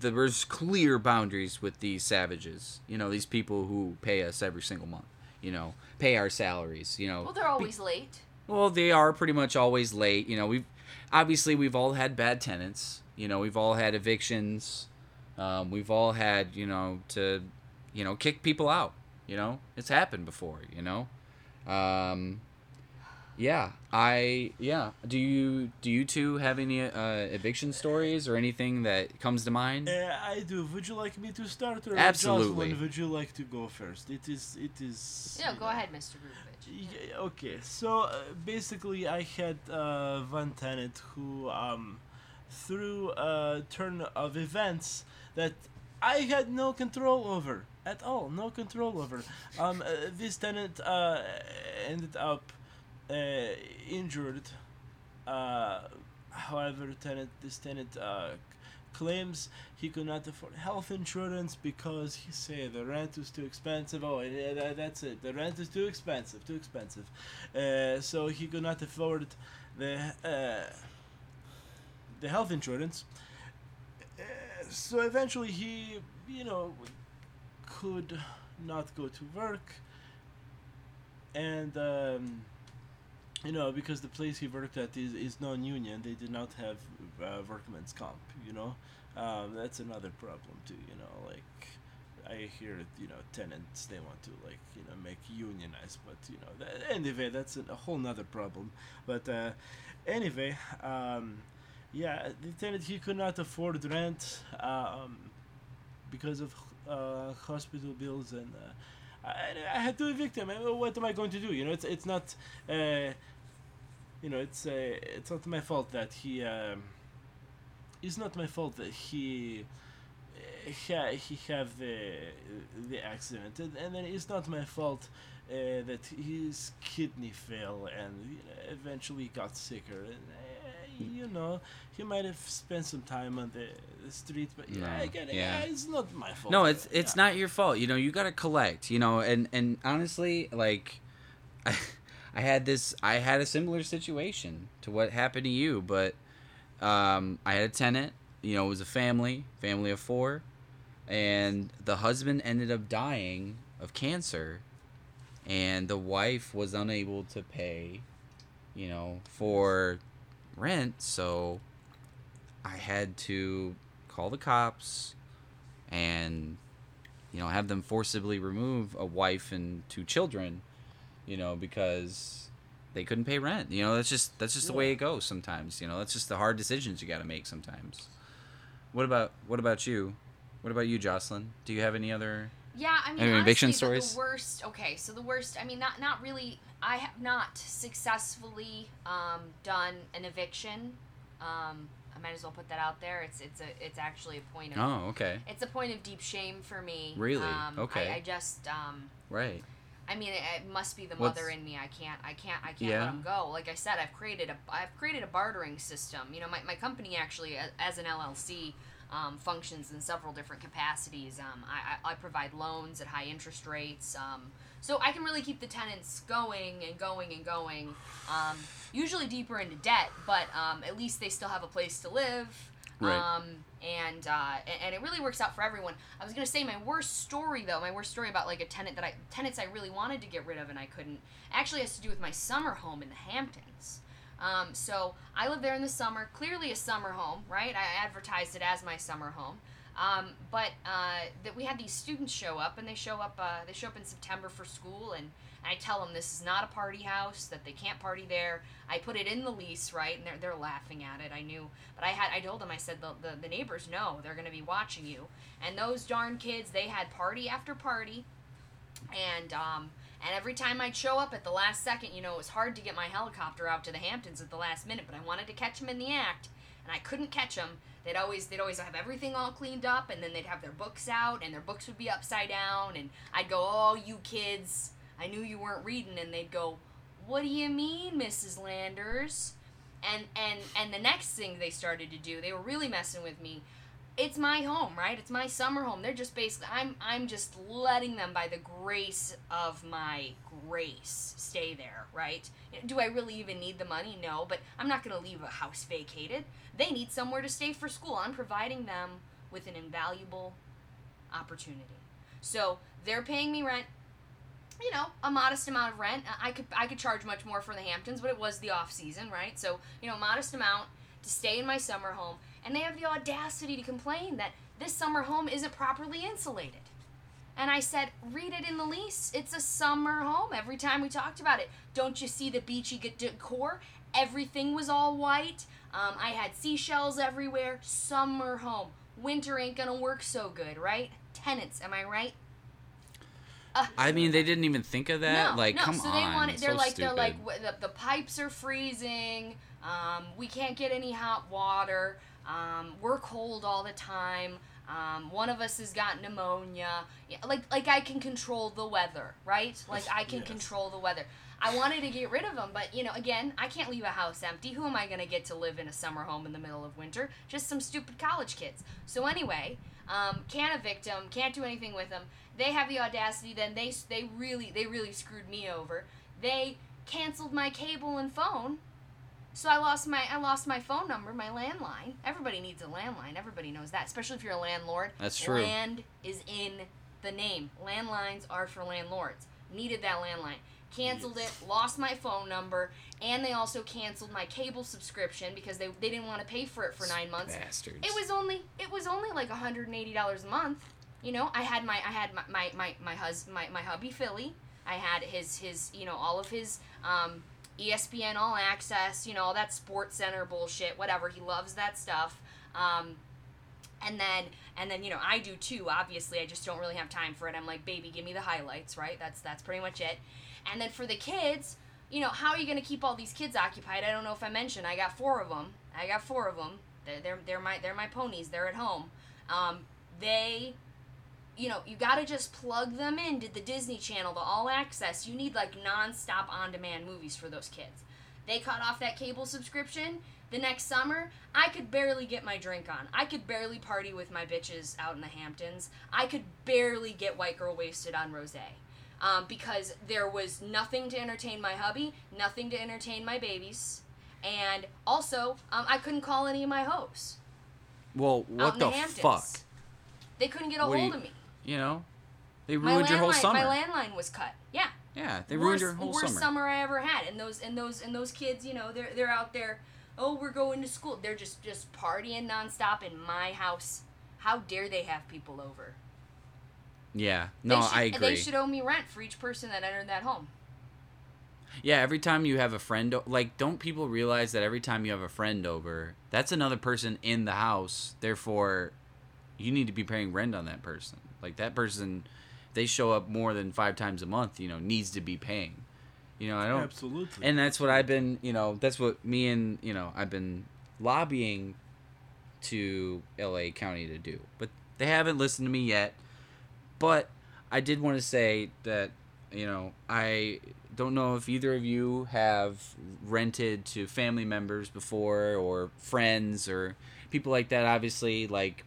there's clear boundaries with these savages. You know, these people who pay us every single month. You know, pay our salaries. You know, Well, they're always late. Well, they are pretty much always late. You know, we've obviously we've all had bad tenants. You know, we've all had evictions. Um, we've all had you know to, you know, kick people out. You know, it's happened before. You know, um, yeah. I yeah. Do you do you two have any uh, eviction stories or anything that comes to mind? Uh, I do. Would you like me to start, or Absolutely. Jocelyn, would you like to go first? It is. It is. Yeah, go know, ahead, Mr. Groovovich. Yeah, okay, so uh, basically, I had uh, one tenant who, um, through a turn of events that I had no control over at all, no control over. Um, uh, this tenant uh, ended up uh, injured. Uh, however, tenant this tenant uh, claims he could not afford health insurance because he say the rent was too expensive. Oh, that's it. The rent is too expensive, too expensive. Uh, so he could not afford the uh, the health insurance. So eventually he, you know, could not go to work, and um, you know, because the place he worked at is, is non-union, they did not have uh, workman's comp. You know, um, that's another problem too. You know, like I hear you know tenants they want to like you know make unionize, but you know that, anyway that's a, a whole nother problem. But uh, anyway, um, yeah, the tenant he could not afford rent um, because of uh, hospital bills and. Uh, I, I had to evict him. What am I going to do? You know, it's it's not, uh, you know, it's uh, it's not my fault that he. Um, it's not my fault that he. Uh, he have the the accident, and, and then it's not my fault uh, that his kidney fell and you know, eventually got sicker. And, uh, you know, he might have spent some time on the, the street, but yeah, No, I get it. yeah. Yeah, it's not my fault. No, it's it's Yeah. not your fault. You know, you gotta collect. You know, and and honestly, like, I, I had this. I had a similar situation to what happened to you, but um, I had a tenant. You know, it was a family, family of four, and the husband ended up dying of cancer, and the wife was unable to pay, you know, for rent. So I had to call the cops and you know have them forcibly remove a wife and two children you know because they couldn't pay rent. You know that's just that's just the way it goes sometimes you know that's just the hard decisions you got to make sometimes. What about what about you? What about you jocelyn? Do you have any other Yeah, I mean, Any honestly, eviction the- the, worst. Okay, so the worst. I mean, not not really. I have not successfully um, done an eviction. Um, I might as well put that out there. It's it's a it's actually a point of oh okay it's a point of deep shame for me. Really? Um, Okay. I, I just um, right I mean, it, it must be the What's- mother in me. I can't, I can't, I can't Yeah. let them go. Like I said, I've created a, I've created a bartering system. You know, my, my company actually, as an LLC, um, functions in several different capacities. Um, I, I, provide loans at high interest rates. Um, so I can really keep the tenants going and going and going. Um, usually deeper into debt, but um, at least they still have a place to live. Right. Um, and, uh, and and it really works out for everyone. I was gonna say my worst story though, my worst story about like a tenant that I tenants I really wanted to get rid of and I couldn't actually has to do with my summer home in the Hamptons. Um, so I live there in the summer, clearly a summer home, right? I advertised it as my summer home. Um, but uh, that we had these students show up, and they show up. Uh, they show up in September for school, and I tell them this is not a party house, that they can't party there. I put it in the lease, right? And they're, they're laughing at it. I knew, but I had I told them I said the, the, the neighbors know they're gonna be watching you, and those darn kids they had party after party, and um and every time I'd show up at the last second, you know, it was hard to get my helicopter out to the Hamptons at the last minute, but I wanted to catch them in the act, and I couldn't catch them. They'd always they'd always have everything all cleaned up, and then they'd have their books out, and their books would be upside down, and I'd go, "Oh, you kids, I knew you weren't reading," and they'd go, "What do you mean, Mrs. Landers?" And and and the next thing they started to do, they were really messing with me it's my home, right? It's my summer home. They're just basically I'm I'm just letting them by the grace of my grace stay there, right? Do I really even need the money? No, but I'm not going to leave a house vacated. They need somewhere to stay for school. I'm providing them with an invaluable opportunity. So, they're paying me rent you know, a modest amount of rent. I could I could charge much more for the Hamptons, but it was the off season, right? So, you know, modest amount to stay in my summer home, and they have the audacity to complain that this summer home isn't properly insulated. And I said, read it in the lease. It's a summer home. Every time we talked about it, don't you see the beachy decor? Everything was all white. Um, I had seashells everywhere. Summer home. Winter ain't gonna work so good, right? Tenants, am I right? Uh, i mean they didn't even think of that no, like no. come so on they want it. They're so like they're like the, the pipes are freezing. Um, we can't get any hot water. Um, we're cold all the time. Um, one of us has got pneumonia. Like like I can control the weather, right? Like I can Yes. control the weather. I wanted to get rid of them, but you know, again, I can't leave a house empty. Who am I gonna get to live in a summer home in the middle of winter? Just some stupid college kids. So anyway, um, can't evict them, can't do anything with them. They have the audacity. Then they they really they really screwed me over. They canceled my cable and phone. So I lost my I lost my phone number, my landline. Everybody needs a landline. Everybody knows that, especially if you're a landlord. That's true. Land is in the name. Landlines are for landlords. Needed that landline. canceled it, lost my phone number, and they also canceled my cable subscription because they, they didn't want to pay for it for nine months. Bastards. It was only it was only like $180 a month. You know, I had my I had my my my, my hus my, my hubby Philly. I had his his you know all of his um, ESPN All Access, you know all that Sports Center bullshit, whatever. He loves that stuff. Um, and then and then you know I do too. Obviously, I just don't really have time for it. I'm like, baby, give me the highlights, right? That's that's pretty much it. And then for the kids, you know, how are you gonna keep all these kids occupied? I don't know if I mentioned. I got four of them. I got four of them. They're they're, they're my they're my ponies. They're at home. Um, they you know, you gotta just plug them into the Disney Channel, the All Access. You need like non-stop on-demand movies for those kids. They cut off that cable subscription. The next summer, I could barely get my drink on. I could barely party with my bitches out in the Hamptons. I could barely get white girl wasted on rosé. Um, because there was nothing to entertain my hubby, nothing to entertain my babies, and also um, I couldn't call any of my hoes well, what the the fuck? They couldn't get a What hold you- of me. You know, they My ruined your whole summer. My landline was cut. Yeah. yeah, they ruined worst, your whole worst summer. I ever had. And those and those and those kids, you know, they're they're out there. Oh, we're going to school. They're just just partying nonstop in my house. How dare they have people over? Yeah, no, should, I agree. They should owe me rent for each person that entered that home. Yeah, every time you have a friend, like, don't people realize that every time you have a friend over, that's another person in the house. Therefore, you need to be paying rent on that person. Like that person, they show up more than five times a month. You know, needs to be paying. You know, I don't. Absolutely. And that's what I've been. You know, that's what me and you know I've been lobbying to L.A. County to do, but they haven't listened to me yet. But I did want to say that you know I don't know if either of you have rented to family members before or friends or people like that. Obviously, like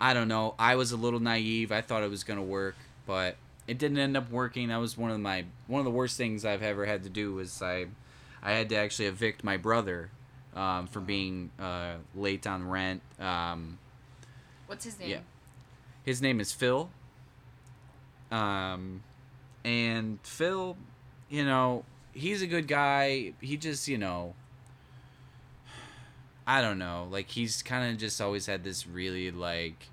I don't know. I was a little naive. I thought it was gonna work, but it didn't end up working. That was one of my one of the worst things I've ever had to do. Was I I had to actually evict my brother um, for being uh, late on rent. Um, What's his name? Yeah. his name is Phil. Um, and Phil, you know, he's a good guy. He just, you know, I don't know. Like he's kind of just always had this really like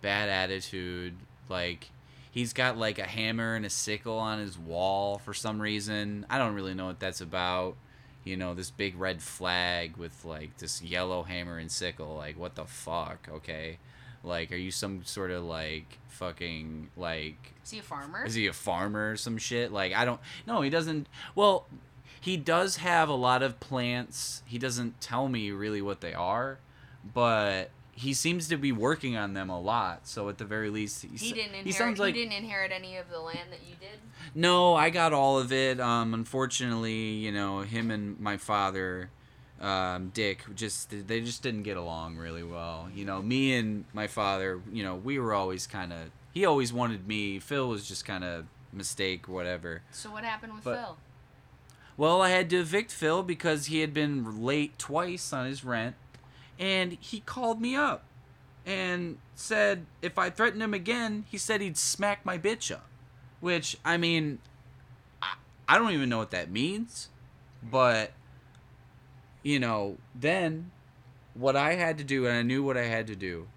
bad attitude. Like he's got like a hammer and a sickle on his wall for some reason. I don't really know what that's about. You know, this big red flag with like this yellow hammer and sickle. Like what the fuck? Okay. Like, are you some sort of like fucking like Is he a farmer? is he a farmer or some shit? Like I don't no, he doesn't well, he does have a lot of plants. He doesn't tell me really what they are, but he seems to be working on them a lot. So at the very least, he, he didn't inherit. he sounds like he didn't inherit any of the land that you did. no, I got all of it. Um, unfortunately, you know, him and my father, um, Dick, just they just didn't get along really well. You know, me and my father, you know, we were always kind of. He always wanted me. Phil was just kind of mistake, whatever. So what happened with But- Phil? Well, I had to evict Phil because he had been late twice on his rent, and he called me up and said if I threatened him again, he said he'd smack my bitch up. Which I mean, I, I don't even know what that means, but you know, then what I had to do, and I knew what I had to do.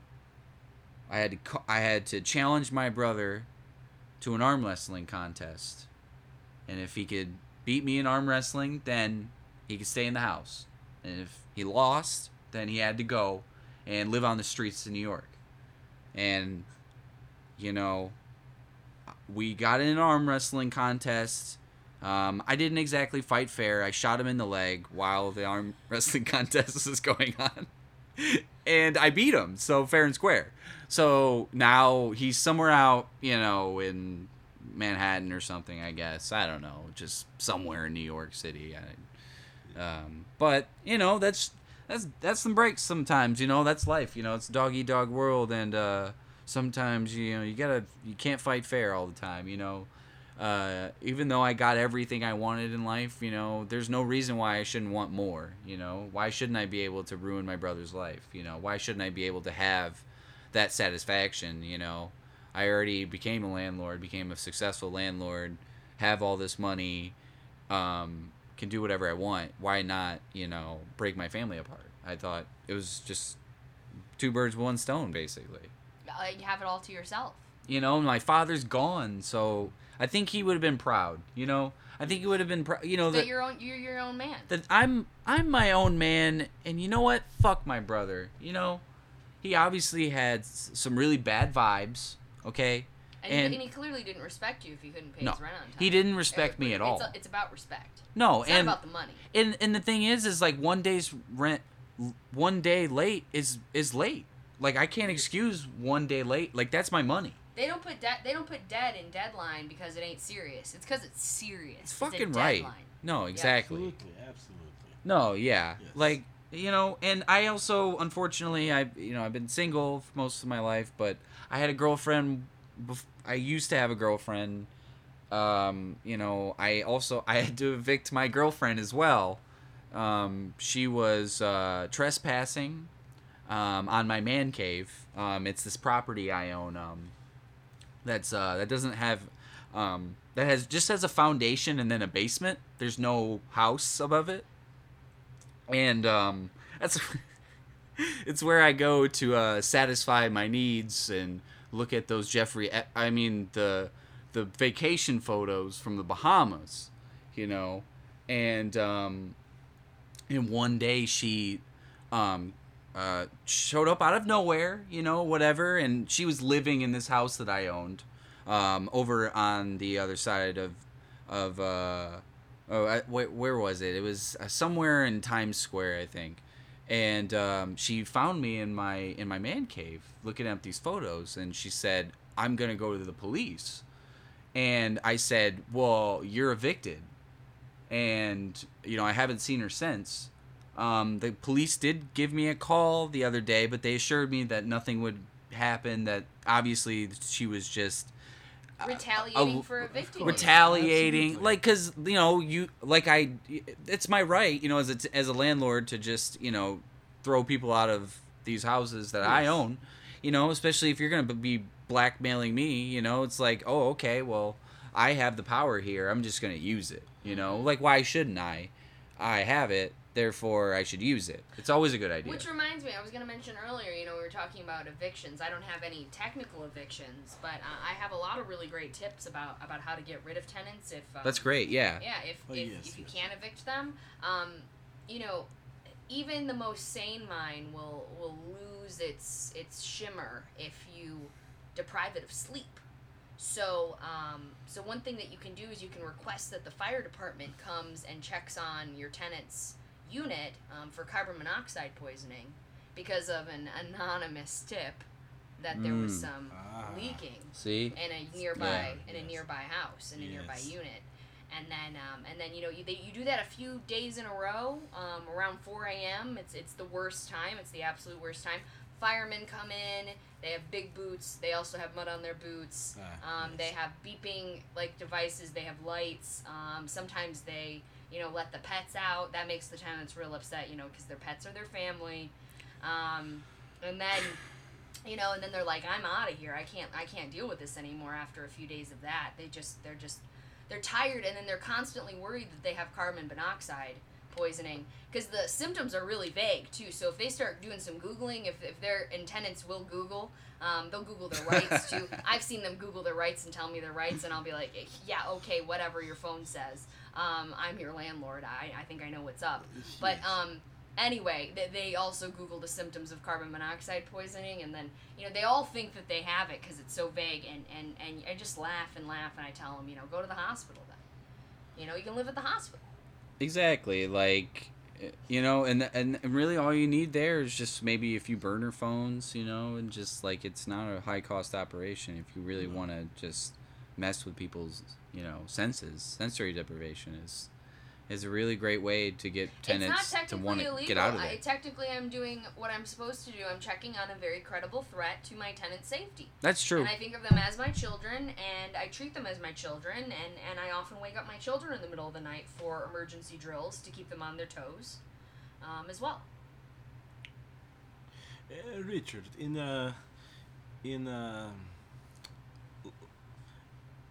I had to I had to challenge my brother to an arm wrestling contest, and if he could beat me in arm wrestling, then he could stay in the house. And if he lost, then he had to go and live on the streets of New York. And, you know, we got in an arm wrestling contest. Um, I didn't exactly fight fair. I shot him in the leg while the arm wrestling contest was going on. and I beat him, so fair and square. So now he's somewhere out, you know, in Manhattan or something, I guess. I don't know, just somewhere in New York City. I, um, but you know, that's that's that's some breaks sometimes. You know, that's life. You know, it's dog eat dog world, and uh, sometimes you know you gotta you can't fight fair all the time. You know, uh, even though I got everything I wanted in life, you know, there's no reason why I shouldn't want more. You know, why shouldn't I be able to ruin my brother's life? You know, why shouldn't I be able to have that satisfaction? You know, I already became a landlord, became a successful landlord, have all this money, um, can do whatever I want. Why not, you know, break my family apart? I thought it was just two birds, one stone, basically. Uh, you have it all to yourself. You know, my father's gone, so I think he would have been proud. You know, I think he would have been proud. You know That that you're own, you're your own man. that I'm I'm my own man, and you know what? Fuck my brother. You know, he obviously had some really bad vibes. Okay, And, and- he, and he clearly didn't respect you if he couldn't pay No, his rent on time. he didn't respect me at all. It's, it's about respect. no, It's and not about the money. and and the thing is, is like one day's rent, one day late is is late. Like I can't excuse one day late. Like that's my money. They don't put de- they don't put dead in deadline because it ain't serious. It's because it's serious. It's a fucking right. No, exactly. Absolutely, absolutely. No, yeah. Yes. Like, you know, and I also unfortunately I you know, I've been single for most of my life, but I had a girlfriend bef- I used to have a girlfriend. Um, you know, I also I had to evict my girlfriend as well. Um, she was uh, trespassing um, on my man cave. Um, it's this property I own. Um, that's uh, that doesn't have um, that has just has a foundation and then a basement. There's no house above it, and that's it's where I go to uh, satisfy my needs and look at those Jeffrey. I mean the the vacation photos from the Bahamas, you know, and um, and one day she um, uh, showed up out of nowhere, you know, whatever, and she was living in this house that I owned um, over on the other side of of uh, oh, I, where, where was it? It was uh, somewhere in Times Square, I think. And um, she found me in my in my man cave looking at these photos, and she said, "I'm gonna go to the police." And I said, "Well, you're evicted." and you know I haven't seen her since. Um, the police did give me a call the other day, but they assured me that nothing would happen. That obviously she was just Retaliating uh, for evicting. you. retaliating, Absolutely. like because you know you like I, it's my right, you know, as a as a landlord to just you know throw people out of these houses that I own, you know, especially if you're gonna be blackmailing me, you know, it's like oh okay, well I have the power here, I'm just gonna use it, you know, like why shouldn't I? I have it, therefore I should use it. It's always a good idea. Which reminds me, I was going to mention earlier, you know, we were talking about evictions. I don't have any technical evictions, but uh, I have a lot of really great tips about, about how to get rid of tenants if um, That's great, yeah. Yeah, if, Oh, if, yes, if you yes. can't evict them, um, you know, even the most sane mind will will lose its its shimmer if you deprive it of sleep. So, um, so one thing that you can do is you can request that the fire department comes and checks on your tenant's unit um, for carbon monoxide poisoning because of an anonymous tip that there was Mm. some Ah. leaking See? in a nearby in a nearby house in a nearby unit. And then um, and then you know you, they, you do that a few days in a row um, around 4 a.m it's it's the worst time. It's the absolute worst time. Firemen come in. They have big boots. They also have mud on their boots. Ah, um, yes. they have beeping like devices. They have lights. Um, sometimes they you know let the pets out. That makes the tenants real upset you know because their pets are their family. Um, and then you know and then they're like i'm out of here. I can't i can't deal with this anymore after a few days of that. They just they're just they're tired and then they're constantly worried that they have carbon monoxide poisoning because the symptoms are really vague too. So if they start doing some googling if, if their and tenants will google um, they'll google their rights too. I've seen them google their rights and tell me their rights and i'll be like yeah okay whatever your phone says um, i'm your landlord I, I think i know what's up but um, anyway, they, they also Google the symptoms of carbon monoxide poisoning, and then you know they all think that they have it because it's so vague, and, and and I just laugh and laugh, and I tell them, you know, go to the hospital then. You know, you can live at the hospital. Exactly. Like, you know, and and really all you need there is just maybe a few burner phones, you know, and just like it's not a high cost operation if you really want to just mess with people's, you know, senses. Sensory deprivation is is a really great way to get tenants to want to illegal. get out of I, there. technically, I'm doing what I'm supposed to do. I'm checking on a very credible threat to my tenant's safety. That's true. And I think of them as my children, and I treat them as my children, and, and I often wake up my children in the middle of the night for emergency drills to keep them on their toes, um, as well. Uh, Richard, in a, in a,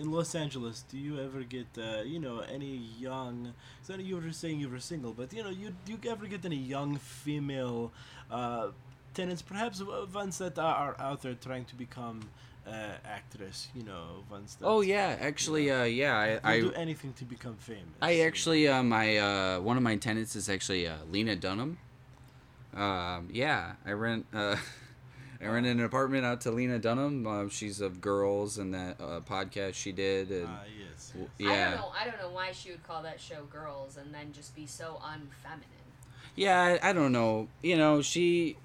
in Los Angeles, do you ever get uh, you know any young? So you were saying you were single, but you know you do you ever get any young female uh, tenants, perhaps ones that are out there trying to become uh, actress? You know, ones that. Oh yeah, actually, uh, yeah, I, I do anything to become famous. I actually, uh, my uh, one of my tenants is actually uh, Lena Dunham. Um, yeah, I rent uh, I rent an apartment out to Lena Dunham. Uh, she's of Girls and that uh, podcast she did. And, Ah yes. w- yes. I yeah, don't know. I don't know why she would call that show "Girls" and then just be so unfeminine. yeah, I, I don't know. You know, she,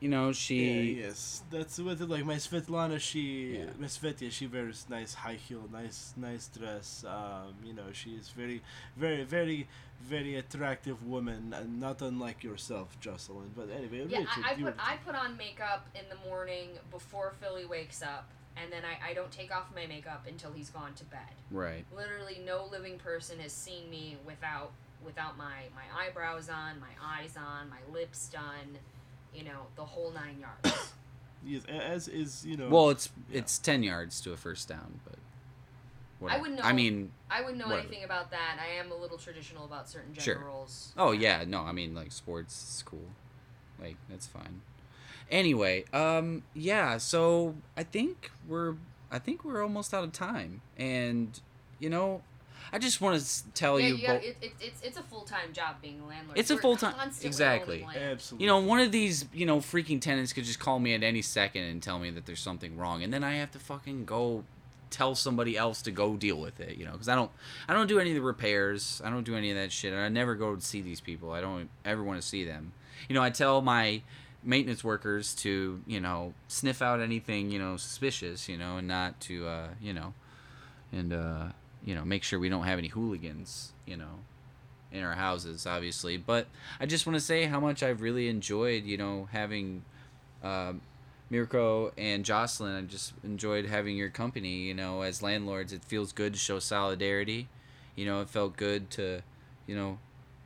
you know, Yeah, she. yes, that's what like. My Svetlana, she, Yeah. my Svetya, she wears nice high heel, nice, nice dress. Um, you know, she is very, very, very, very attractive woman, and not unlike yourself, Jocelyn. But anyway, Yeah, Richard, I, I put I put on makeup in the morning before Philly wakes up, and then I, I don't take off my makeup until he's gone to bed. Right. Literally, no living person has seen me without without my my eyebrows on, my eyes on, my lips done, you know, the whole nine yards. yes, as is you know. Well, it's yeah. it's ten yards to a first down, but. I whatever. would know. I mean, I wouldn't know Whatever. anything about that. I am a little traditional about certain Sure. gender roles. Oh yeah, no, I mean like sports is cool. Like that's fine. Anyway, um yeah, so I think we're I think we're almost out of time. And you know, I just want to tell yeah, you yeah, both it, it, it's it's a full time job being a landlord. It's a We're full-time- exactly. absolutely. you know, one of these, you know, freaking tenants could just call me at any second and tell me that there's something wrong, and then I have to fucking go tell somebody else to go deal with it, you know, because I don't, I don't do any of the repairs, I don't do any of that shit, and I never go to see these people. I don't ever want to see them. You know, I tell my maintenance workers to, you know, sniff out anything, you know, suspicious, you know, and not to, uh, you know, and uh, you know, make sure we don't have any hooligans, you know, in our houses, obviously. But I just want to say how much I've really enjoyed, you know, having um, Mirko and Jocelyn. I just enjoyed having your company, you know, as landlords. It feels good to show solidarity. You know, it felt good to, you know,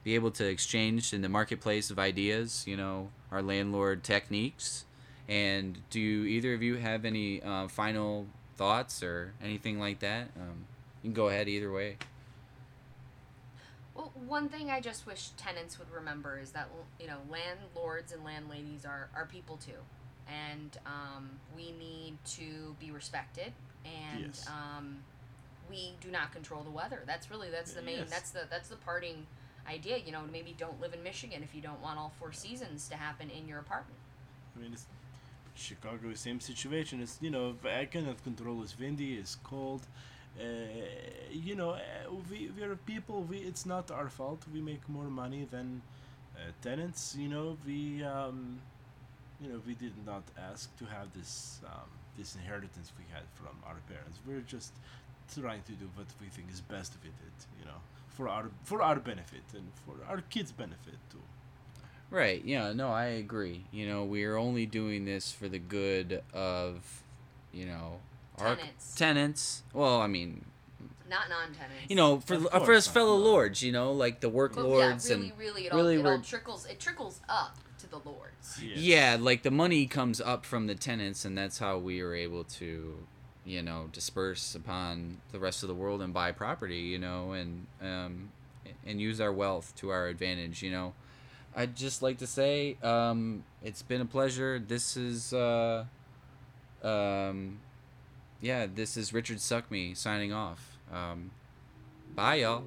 be able to exchange in the marketplace of ideas, you know, our landlord techniques. And do either of you have any uh, final thoughts or anything like that? Um, you can go ahead either way. Well, one thing I just wish tenants would remember is that you know landlords and landladies are are people too, and um, we need to be respected, and Yes. um, we do not control the weather. That's really that's the main Yes. that's the that's the parting idea. You know, maybe don't live in Michigan if you don't want all four seasons to happen in your apartment. I mean, it's Chicago, same situation. It's you know I cannot control. It's windy. It's cold. Uh, you know, uh, we we are people. We it's not our fault. We make more money than uh, tenants. You know, we um, you know we did not ask to have this um, this inheritance we had from our parents. We're just trying to do what we think is best with it. You know, for our for our benefit and for our kids' benefit too. Right. Yeah. No, I agree. You know, we are only doing this for the good of, you know, our Tenants. tenants. Well, I mean, Not non-tenants. you know, for Of uh, for course us fellow lords, you know, like the work But lords yeah, really, and really, it all, really it all trickles. It trickles up to the lords. Yes. yeah, like the money comes up from the tenants, and that's how we are able to, you know, disperse upon the rest of the world and buy property, you know, and um, and use our wealth to our advantage, you know. I'd just like to say, um, it's been a pleasure. This is, uh, um, yeah, this is Richard Suckme signing off. Um, bye, y'all.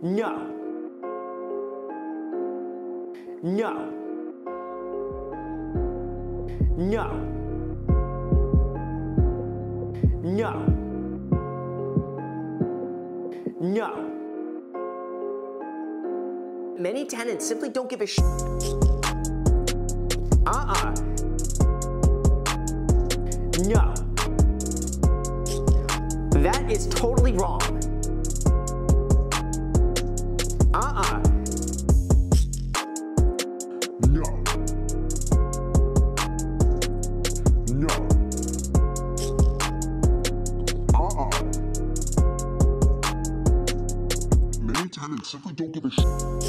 No. No. No. No. No. Many tenants simply don't give a sh. Uh-uh. No. That is totally wrong. Simply don't give a sh-